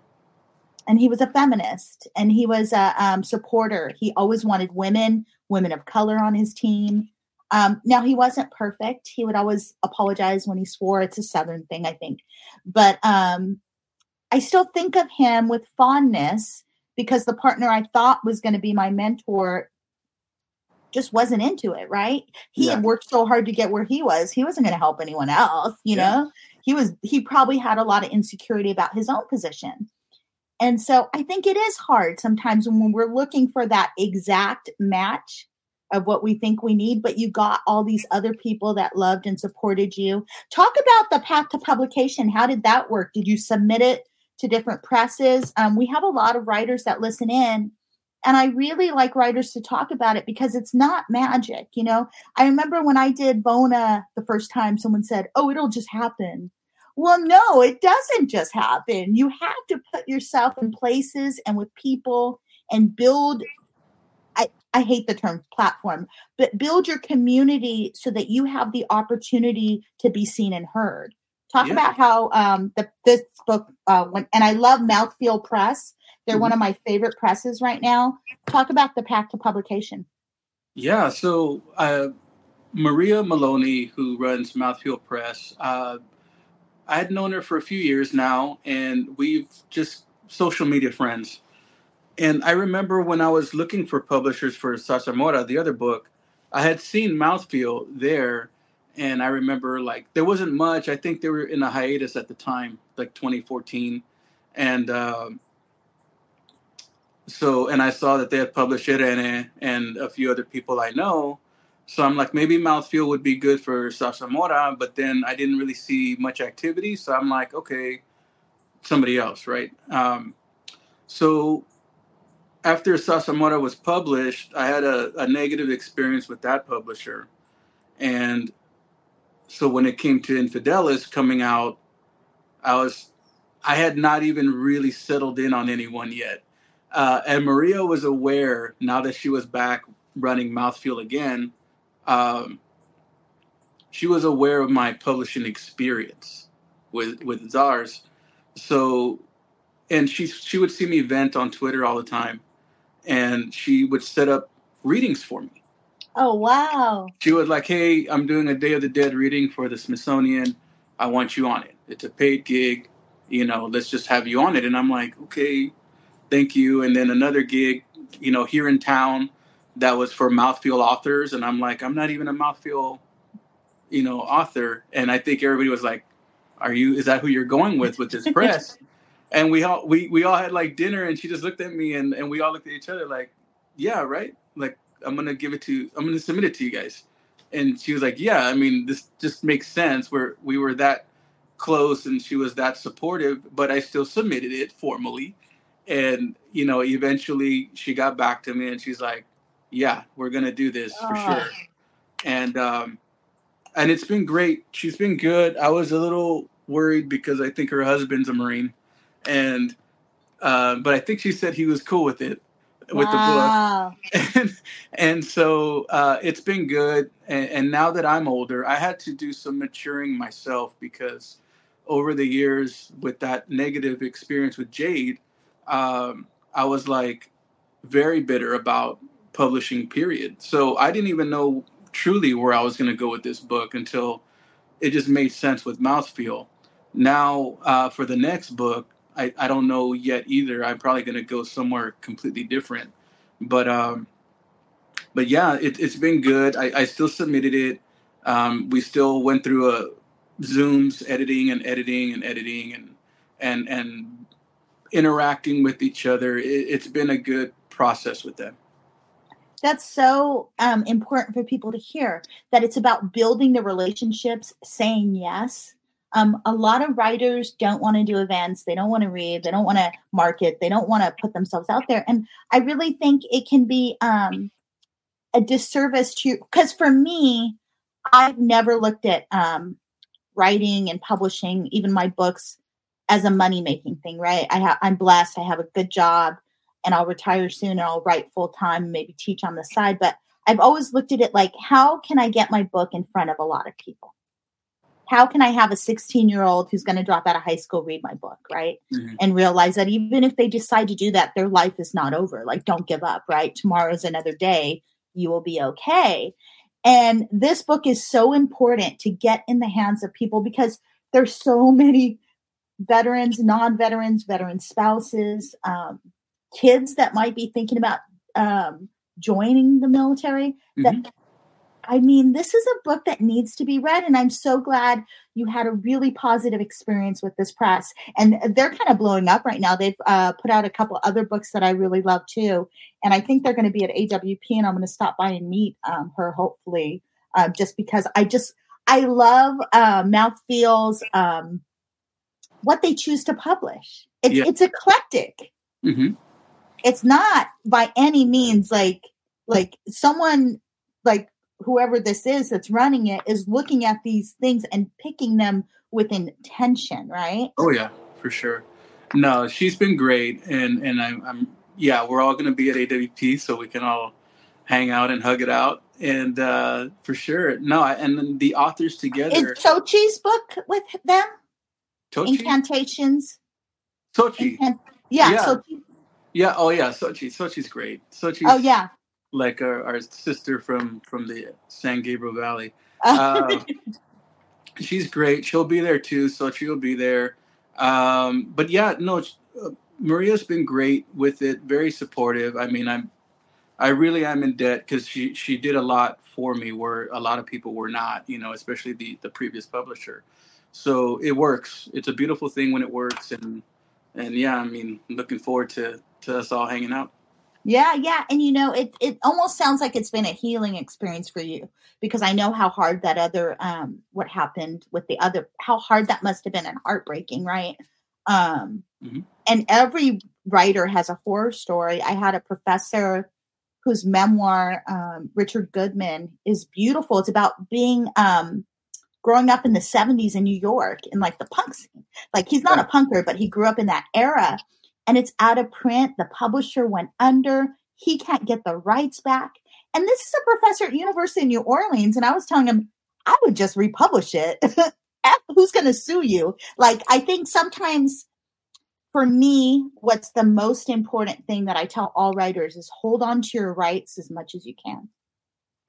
And he was a feminist and he was a um, supporter. He always wanted women women of color on his team. Um, now he wasn't perfect. He would always apologize when he swore. It's a Southern thing, I think. But um, I still think of him with fondness because the partner I thought was going to be my mentor just wasn't into it, right? He yeah. had worked so hard to get where he was. He wasn't going to help anyone else, you yeah. know? He was he probably had a lot of insecurity about his own position. And so I think it is hard sometimes when we're looking for that exact match of what we think we need, but you got all these other people that loved and supported you. Talk about the path to publication. How did that work? Did you submit it to different presses? Um, we have a lot of writers that listen in, and I really like writers to talk about it because it's not magic. You know, I remember when I did Bona the first time, someone said, Oh, it'll just happen. Well, no, it doesn't just happen. You have to put yourself in places and with people and build. I, I hate the term platform, but build your community so that you have the opportunity to be seen and heard. Talk yeah. about how um, the, this book, uh, when, and I love Mouthfeel Press. They're mm-hmm. one of my favorite presses right now. Talk about the path to publication. Yeah, so uh, Maria Maloney, who runs Mouthfeel Press, uh, I had known her for a few years now, and we've just social media friends. And I remember when I was looking for publishers for Zarzamora, the other book, I had seen Mouthfeel there, and I remember like there wasn't much. I think they were in a hiatus at the time, like 2014, and um, so and I saw that they had published Irene and a few other people I know. So I'm like, maybe Mouthfeel would be good for Zarzamora, but then I didn't really see much activity. So I'm like, okay, somebody else, right? Um, so after Zarzamora was published, I had a, a negative experience with that publisher. And so when it came to Infidelis coming out, I was I had not even really settled in on anyone yet. Uh, and Maria was aware now that she was back running Mouthfeel again. Um, she was aware of my publishing experience with with Czars, so and she she would see me vent on Twitter all the time, and she would set up readings for me. Oh wow! She was like, "Hey, I'm doing a Day of the Dead reading for the Smithsonian. I want you on it. It's a paid gig. You know, let's just have you on it." And I'm like, "Okay, thank you." And then another gig, you know, here in town that was for mouthfeel authors, and I'm like, I'm not even a mouthfeel, you know, author. And I think everybody was like, "Are you? Is that who you're going with with this press?" and we all we we all had like dinner, and she just looked at me, and and we all looked at each other like, "Yeah, right." Like I'm gonna give it to I'm gonna submit it to you guys. And she was like, Yeah, I mean, this just makes sense. Where we were that close and she was that supportive, but I still submitted it formally. And, you know, eventually she got back to me and she's like, Yeah, we're gonna do this for Oh. sure. And um and it's been great. She's been good. I was a little worried because I think her husband's a Marine. And uh, but I think she said he was cool with it with the book and, and so uh, it's been good and, and now that i'm older i had to do some maturing myself because over the years with that negative experience with jade um, i was like very bitter about publishing period. So i didn't even know truly where i was going to go with this book until it just made sense with mouthfeel. Now uh, for the next book I, I don't know yet either. I'm probably going to go somewhere completely different. But um but yeah it, it's been good. I, I still submitted it. Um we still went through a zooms editing and editing and editing and and and interacting with each other. It, it's been a good process with them That's so um, important for people to hear that it's about building the relationships, saying yes. Um, a lot of writers don't want to do events. They don't want to read. They don't want to market. They don't want to put themselves out there. And I really think it can be um, a disservice to you because for me, I've never looked at um, writing and publishing, even my books, as a money making thing. Right? I have. I'm blessed. I have a good job, and I'll retire soon, and I'll write full time, maybe teach on the side. But I've always looked at it like, how can I get my book in front of a lot of people? How can I have a 16 year old who's going to drop out of high school read my book, right? Mhm. And realize that even if they decide to do that, their life is not over. Like, don't give up, right? Tomorrow's another day. You will be okay. And this book is so important to get in the hands of people because there's so many veterans, non veterans, veteran spouses, um, kids that might be thinking about um, joining the military. That Mhm. I mean, this is a book that needs to be read, and I'm so glad you had a really positive experience with this press. And they're kind of blowing up right now. They've uh, put out a couple other books that I really love too, and I think they're going to be at AWP, and I'm going to stop by and meet um, her hopefully, uh, just because I just I love uh, Mouthfeels, um, what they choose to publish. It's Yeah. it's eclectic Mhm. It's not by any means like like someone like whoever this is that's running it is looking at these things and picking them with intention right Oh yeah, for sure. No, she's been great, and and I'm, I'm yeah, we're all gonna be at AWP, so we can all hang out and hug it out, and uh, for sure. No, I- and then the authors together. is Tochi's book with them Tochi, incantations Xochi, Incant- yeah, Yeah. Xochi. Yeah, oh yeah, Xochi, Xochi's great. Xochi's oh yeah like our, our sister from from the San Gabriel Valley. Uh, she's great. She'll be there too, so she'll be there. Um, but yeah, no, uh, Maria's been great with it. Very supportive. I mean, I'm I really am in debt because she she did a lot for me where a lot of people were not, you know, especially the the previous publisher. So it works. It's a beautiful thing when it works, and and yeah, I mean, looking forward to to us all hanging out. Yeah, yeah. And you know, it it almost sounds like it's been a healing experience for you because I know how hard that other um what happened with the other how hard that must have been and heartbreaking, right? Um hmm and every writer has a horror story. I had a professor whose memoir, um, Richard Goodman, is beautiful. It's about being um growing up in the 70s in New York in like the punk scene. Like he's not a punker, but he grew up in that era and it's out of print. The publisher went under. He can't get the rights back. And this is a professor at University of New Orleans. And I was telling him, I would just republish it. Who's going to sue you? Like, I think sometimes for me, what's the most important thing that I tell all writers is hold on to your rights as much as you can.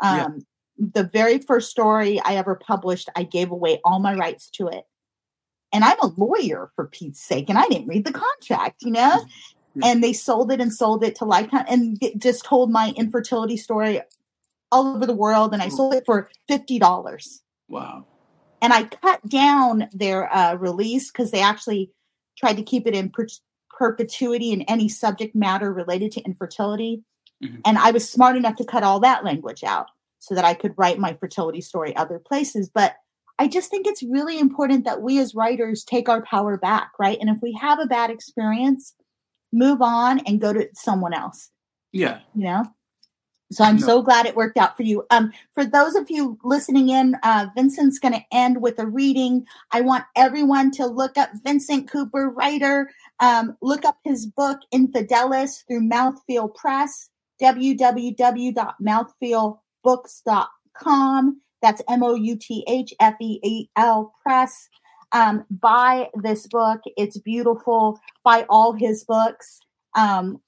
Yeah. Um, the very first story I ever published, I gave away all my rights to it. And I'm a lawyer for Pete's sake, and I didn't read the contract, you know? Yeah. And they sold it and sold it to Lifetime and just told my infertility story all over the world. And I Mm. sold it for $50 Wow. and I cut down their uh, release because they actually tried to keep it in per- perpetuity in any subject matter related to infertility. Mhm. And I was smart enough to cut all that language out so that I could write my fertility story other places. But I just think it's really important that we as writers take our power back, right? And if we have a bad experience, move on and go to someone else Yeah. you know so i'm No. so glad it worked out for you um for those of you listening in uh vincent's going to end with a reading i want everyone to look up vincent cooper writer um look up his book infidelis through mouthfeel press www.mouthfeelbooks.com that's m-o-u-t-h-f-e-e-l press um, buy this book it's beautiful buy all his books um,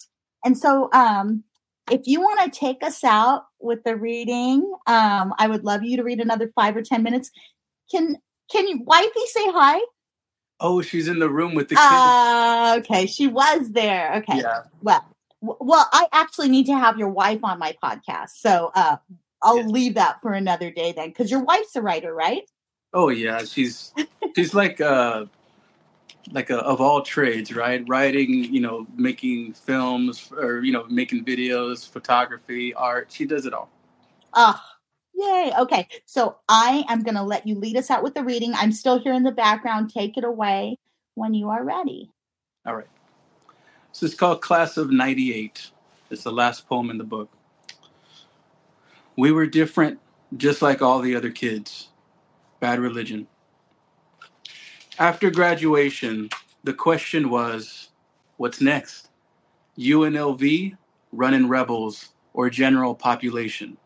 and so um, if you want to take us out with the reading, um, I would love you to read another five or ten minutes. Can can you wifey say hi? Oh, she's in the room with the kids. Uh, okay, she was there. Okay, yeah. well, well, I actually need to have your wife on my podcast, so uh, I'll Yeah. leave that for another day then, because your wife's a writer, right? Oh yeah. She's she's like uh like a, of all trades, right? Writing, you know, making films or you know, making videos, photography, art. She does it all. Ah, yay. Okay, so I am going to let you lead us out with the reading. I'm still here in the background. Take it away when you are ready. All right. So it's called Class of 98. It's the last poem in the book. We were different, just like all the other kids. Bad religion. After graduation, the question was what's next? UNLV, running rebels, or general population?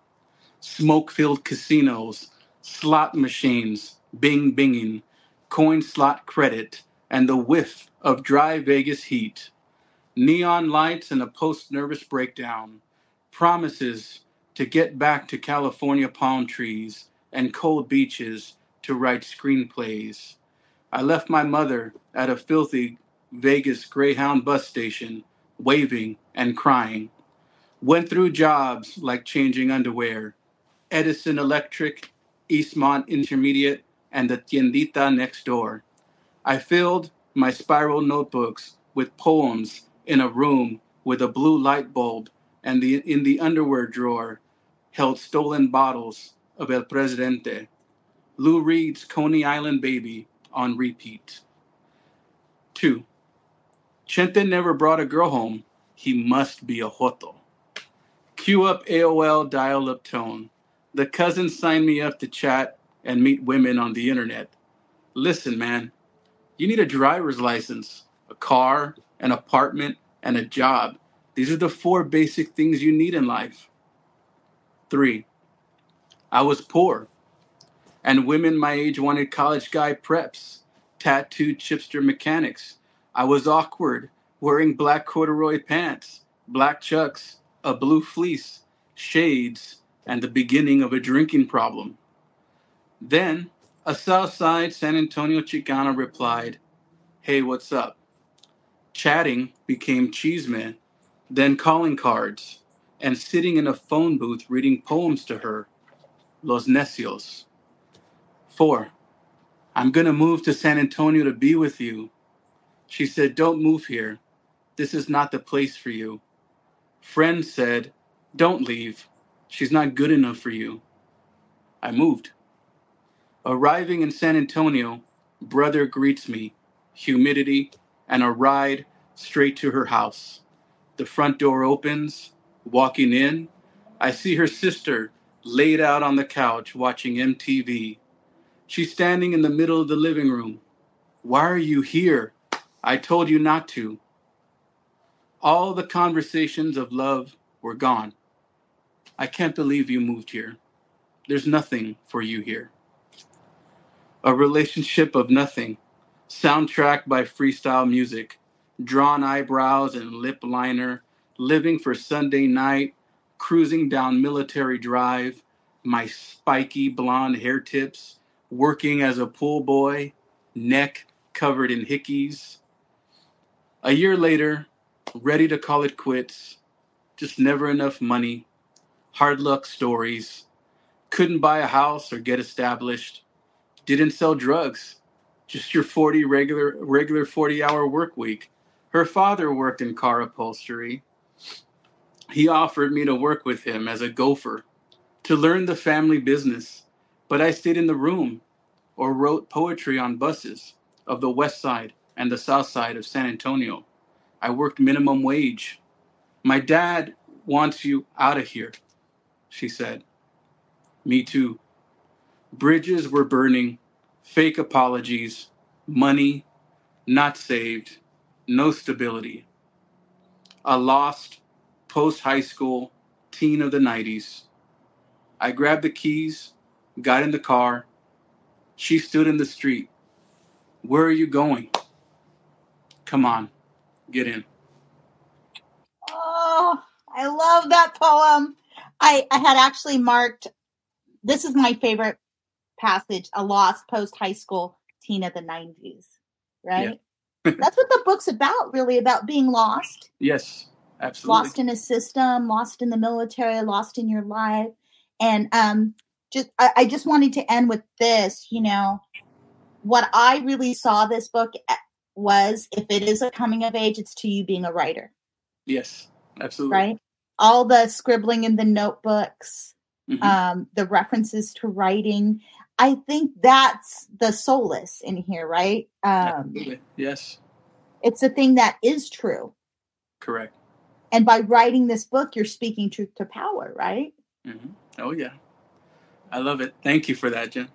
Smoke filled casinos, slot machines, bing binging, coin slot credit, and the whiff of dry Vegas heat. Neon lights and a post nervous breakdown. Promises to get back to California palm trees and cold beaches to write screenplays. I left my mother at a filthy Vegas Greyhound bus station, waving and crying. Went through jobs like changing underwear, Edison Electric, Eastmont Intermediate, and the tiendita next door. I filled my spiral notebooks with poems in a room with a blue light bulb, and the, in the underwear drawer held stolen bottles of El Presidente. Lou Reed's Coney Island Baby on repeat. Two, Chente never brought a girl home. He must be a Joto. Cue up AOL dial up tone. The cousins signed me up to chat and meet women on the internet. Listen, man, you need a driver's license, a car, an apartment, and a job. These are the four basic things you need in life. Three, I was poor, and women my age wanted college guy preps, tattooed chipster mechanics. I was awkward, wearing black corduroy pants, black chucks, a blue fleece, shades, and the beginning of a drinking problem. Then, a Southside San Antonio Chicana replied, Hey, what's up? Chatting became cheeseman, then calling cards, and sitting in a phone booth reading poems to her, Los Necios. Four, I'm going to move to San Antonio to be with you. She said, Don't move here. This is not the place for you. Friend said, Don't leave. She's not good enough for you. I moved. Arriving in San Antonio, brother greets me, humidity, and a ride straight to her house. The front door opens. Walking in, I see her sister laid out on the couch watching MTV. She's standing in the middle of the living room. Why are you here? I told you not to. All the conversations of love were gone. I can't believe you moved here. There's nothing for you here. A relationship of nothing, soundtracked by freestyle music, drawn eyebrows and lip liner, living for Sunday night, cruising down Military Drive, my spiky blonde hair tips, working as a pool boy, neck covered in hickeys. A year later, ready to call it quits, just never enough money, hard luck stories, couldn't buy a house or get established, didn't sell drugs, just your 40 regular regular 40 hour work week. Her father worked in car upholstery. He offered me to work with him as a gopher to learn the family business, but I stayed in the room or wrote poetry on buses of the west side and the south side of San Antonio. I worked minimum wage. My dad wants you out of here, she said. Me too. Bridges were burning, fake apologies, money not saved, no stability. A lost post high school teen of the 90s. I grabbed the keys, got in the car. She stood in the street. Where are you going? Come on, get in. Oh, I love that poem. I, I had actually marked this is my favorite passage a lost post high school teen of the 90s, right? Yeah. That's what the book's about, really, about being lost. Yes, absolutely. Lost in a system, lost in the military, lost in your life. And um, just I, I just wanted to end with this, you know, what I really saw this book was if it is a coming of age, it's to you being a writer. Yes, absolutely. Right? All the scribbling in the notebooks, mm-hmm. um, the references to writing. I think that's the solace in here, right? Um, absolutely. Yes. It's a thing that is true. Correct. And by writing this book, you're speaking truth to power, right? Mm-hmm. Oh, yeah. I love it. Thank you for that, JEM.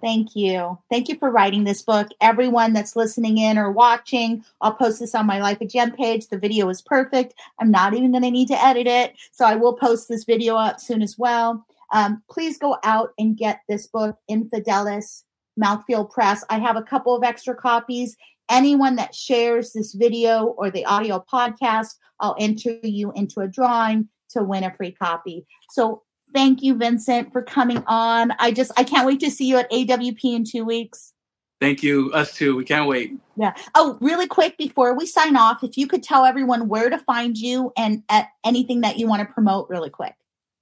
Thank you. Thank you for writing this book. Everyone that's listening in or watching, I'll post this on my Life of JEM page. The video is perfect. I'm not even going to need to edit it. So I will post this video up soon as well. Um, please go out and get this book, Infidelis, Mouthfeel Press. I have a couple of extra copies. Anyone that shares this video or the audio podcast, I'll enter you into a drawing to win a free copy. So Thank you, Vincent, for coming on. I just I can't wait to see you at AWP in two weeks. Thank you. Us too. We can't wait. Yeah. Oh, really quick before we sign off, if you could tell everyone where to find you and at anything that you want to promote really quick.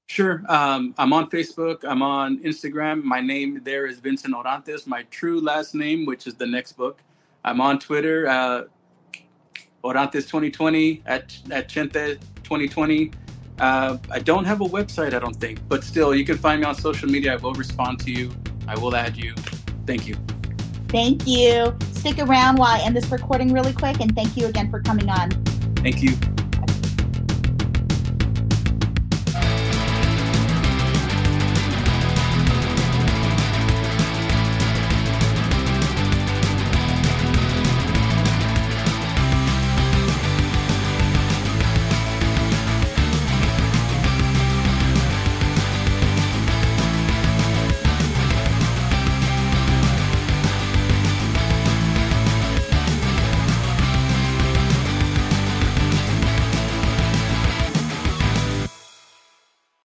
Sure. Um, I'm on Facebook. I'm on Instagram. My name there is Vincent Orantes, my true last name, which is the next book. I'm on Twitter, uh, Orantes2020 at, at Chente 2020. Uh, I don't have a website, I don't think, but still, you can find me on social media. I will respond to you. I will add you. Thank you. Thank you. Stick around while I end this recording really quick, and thank you again for coming on. Thank you.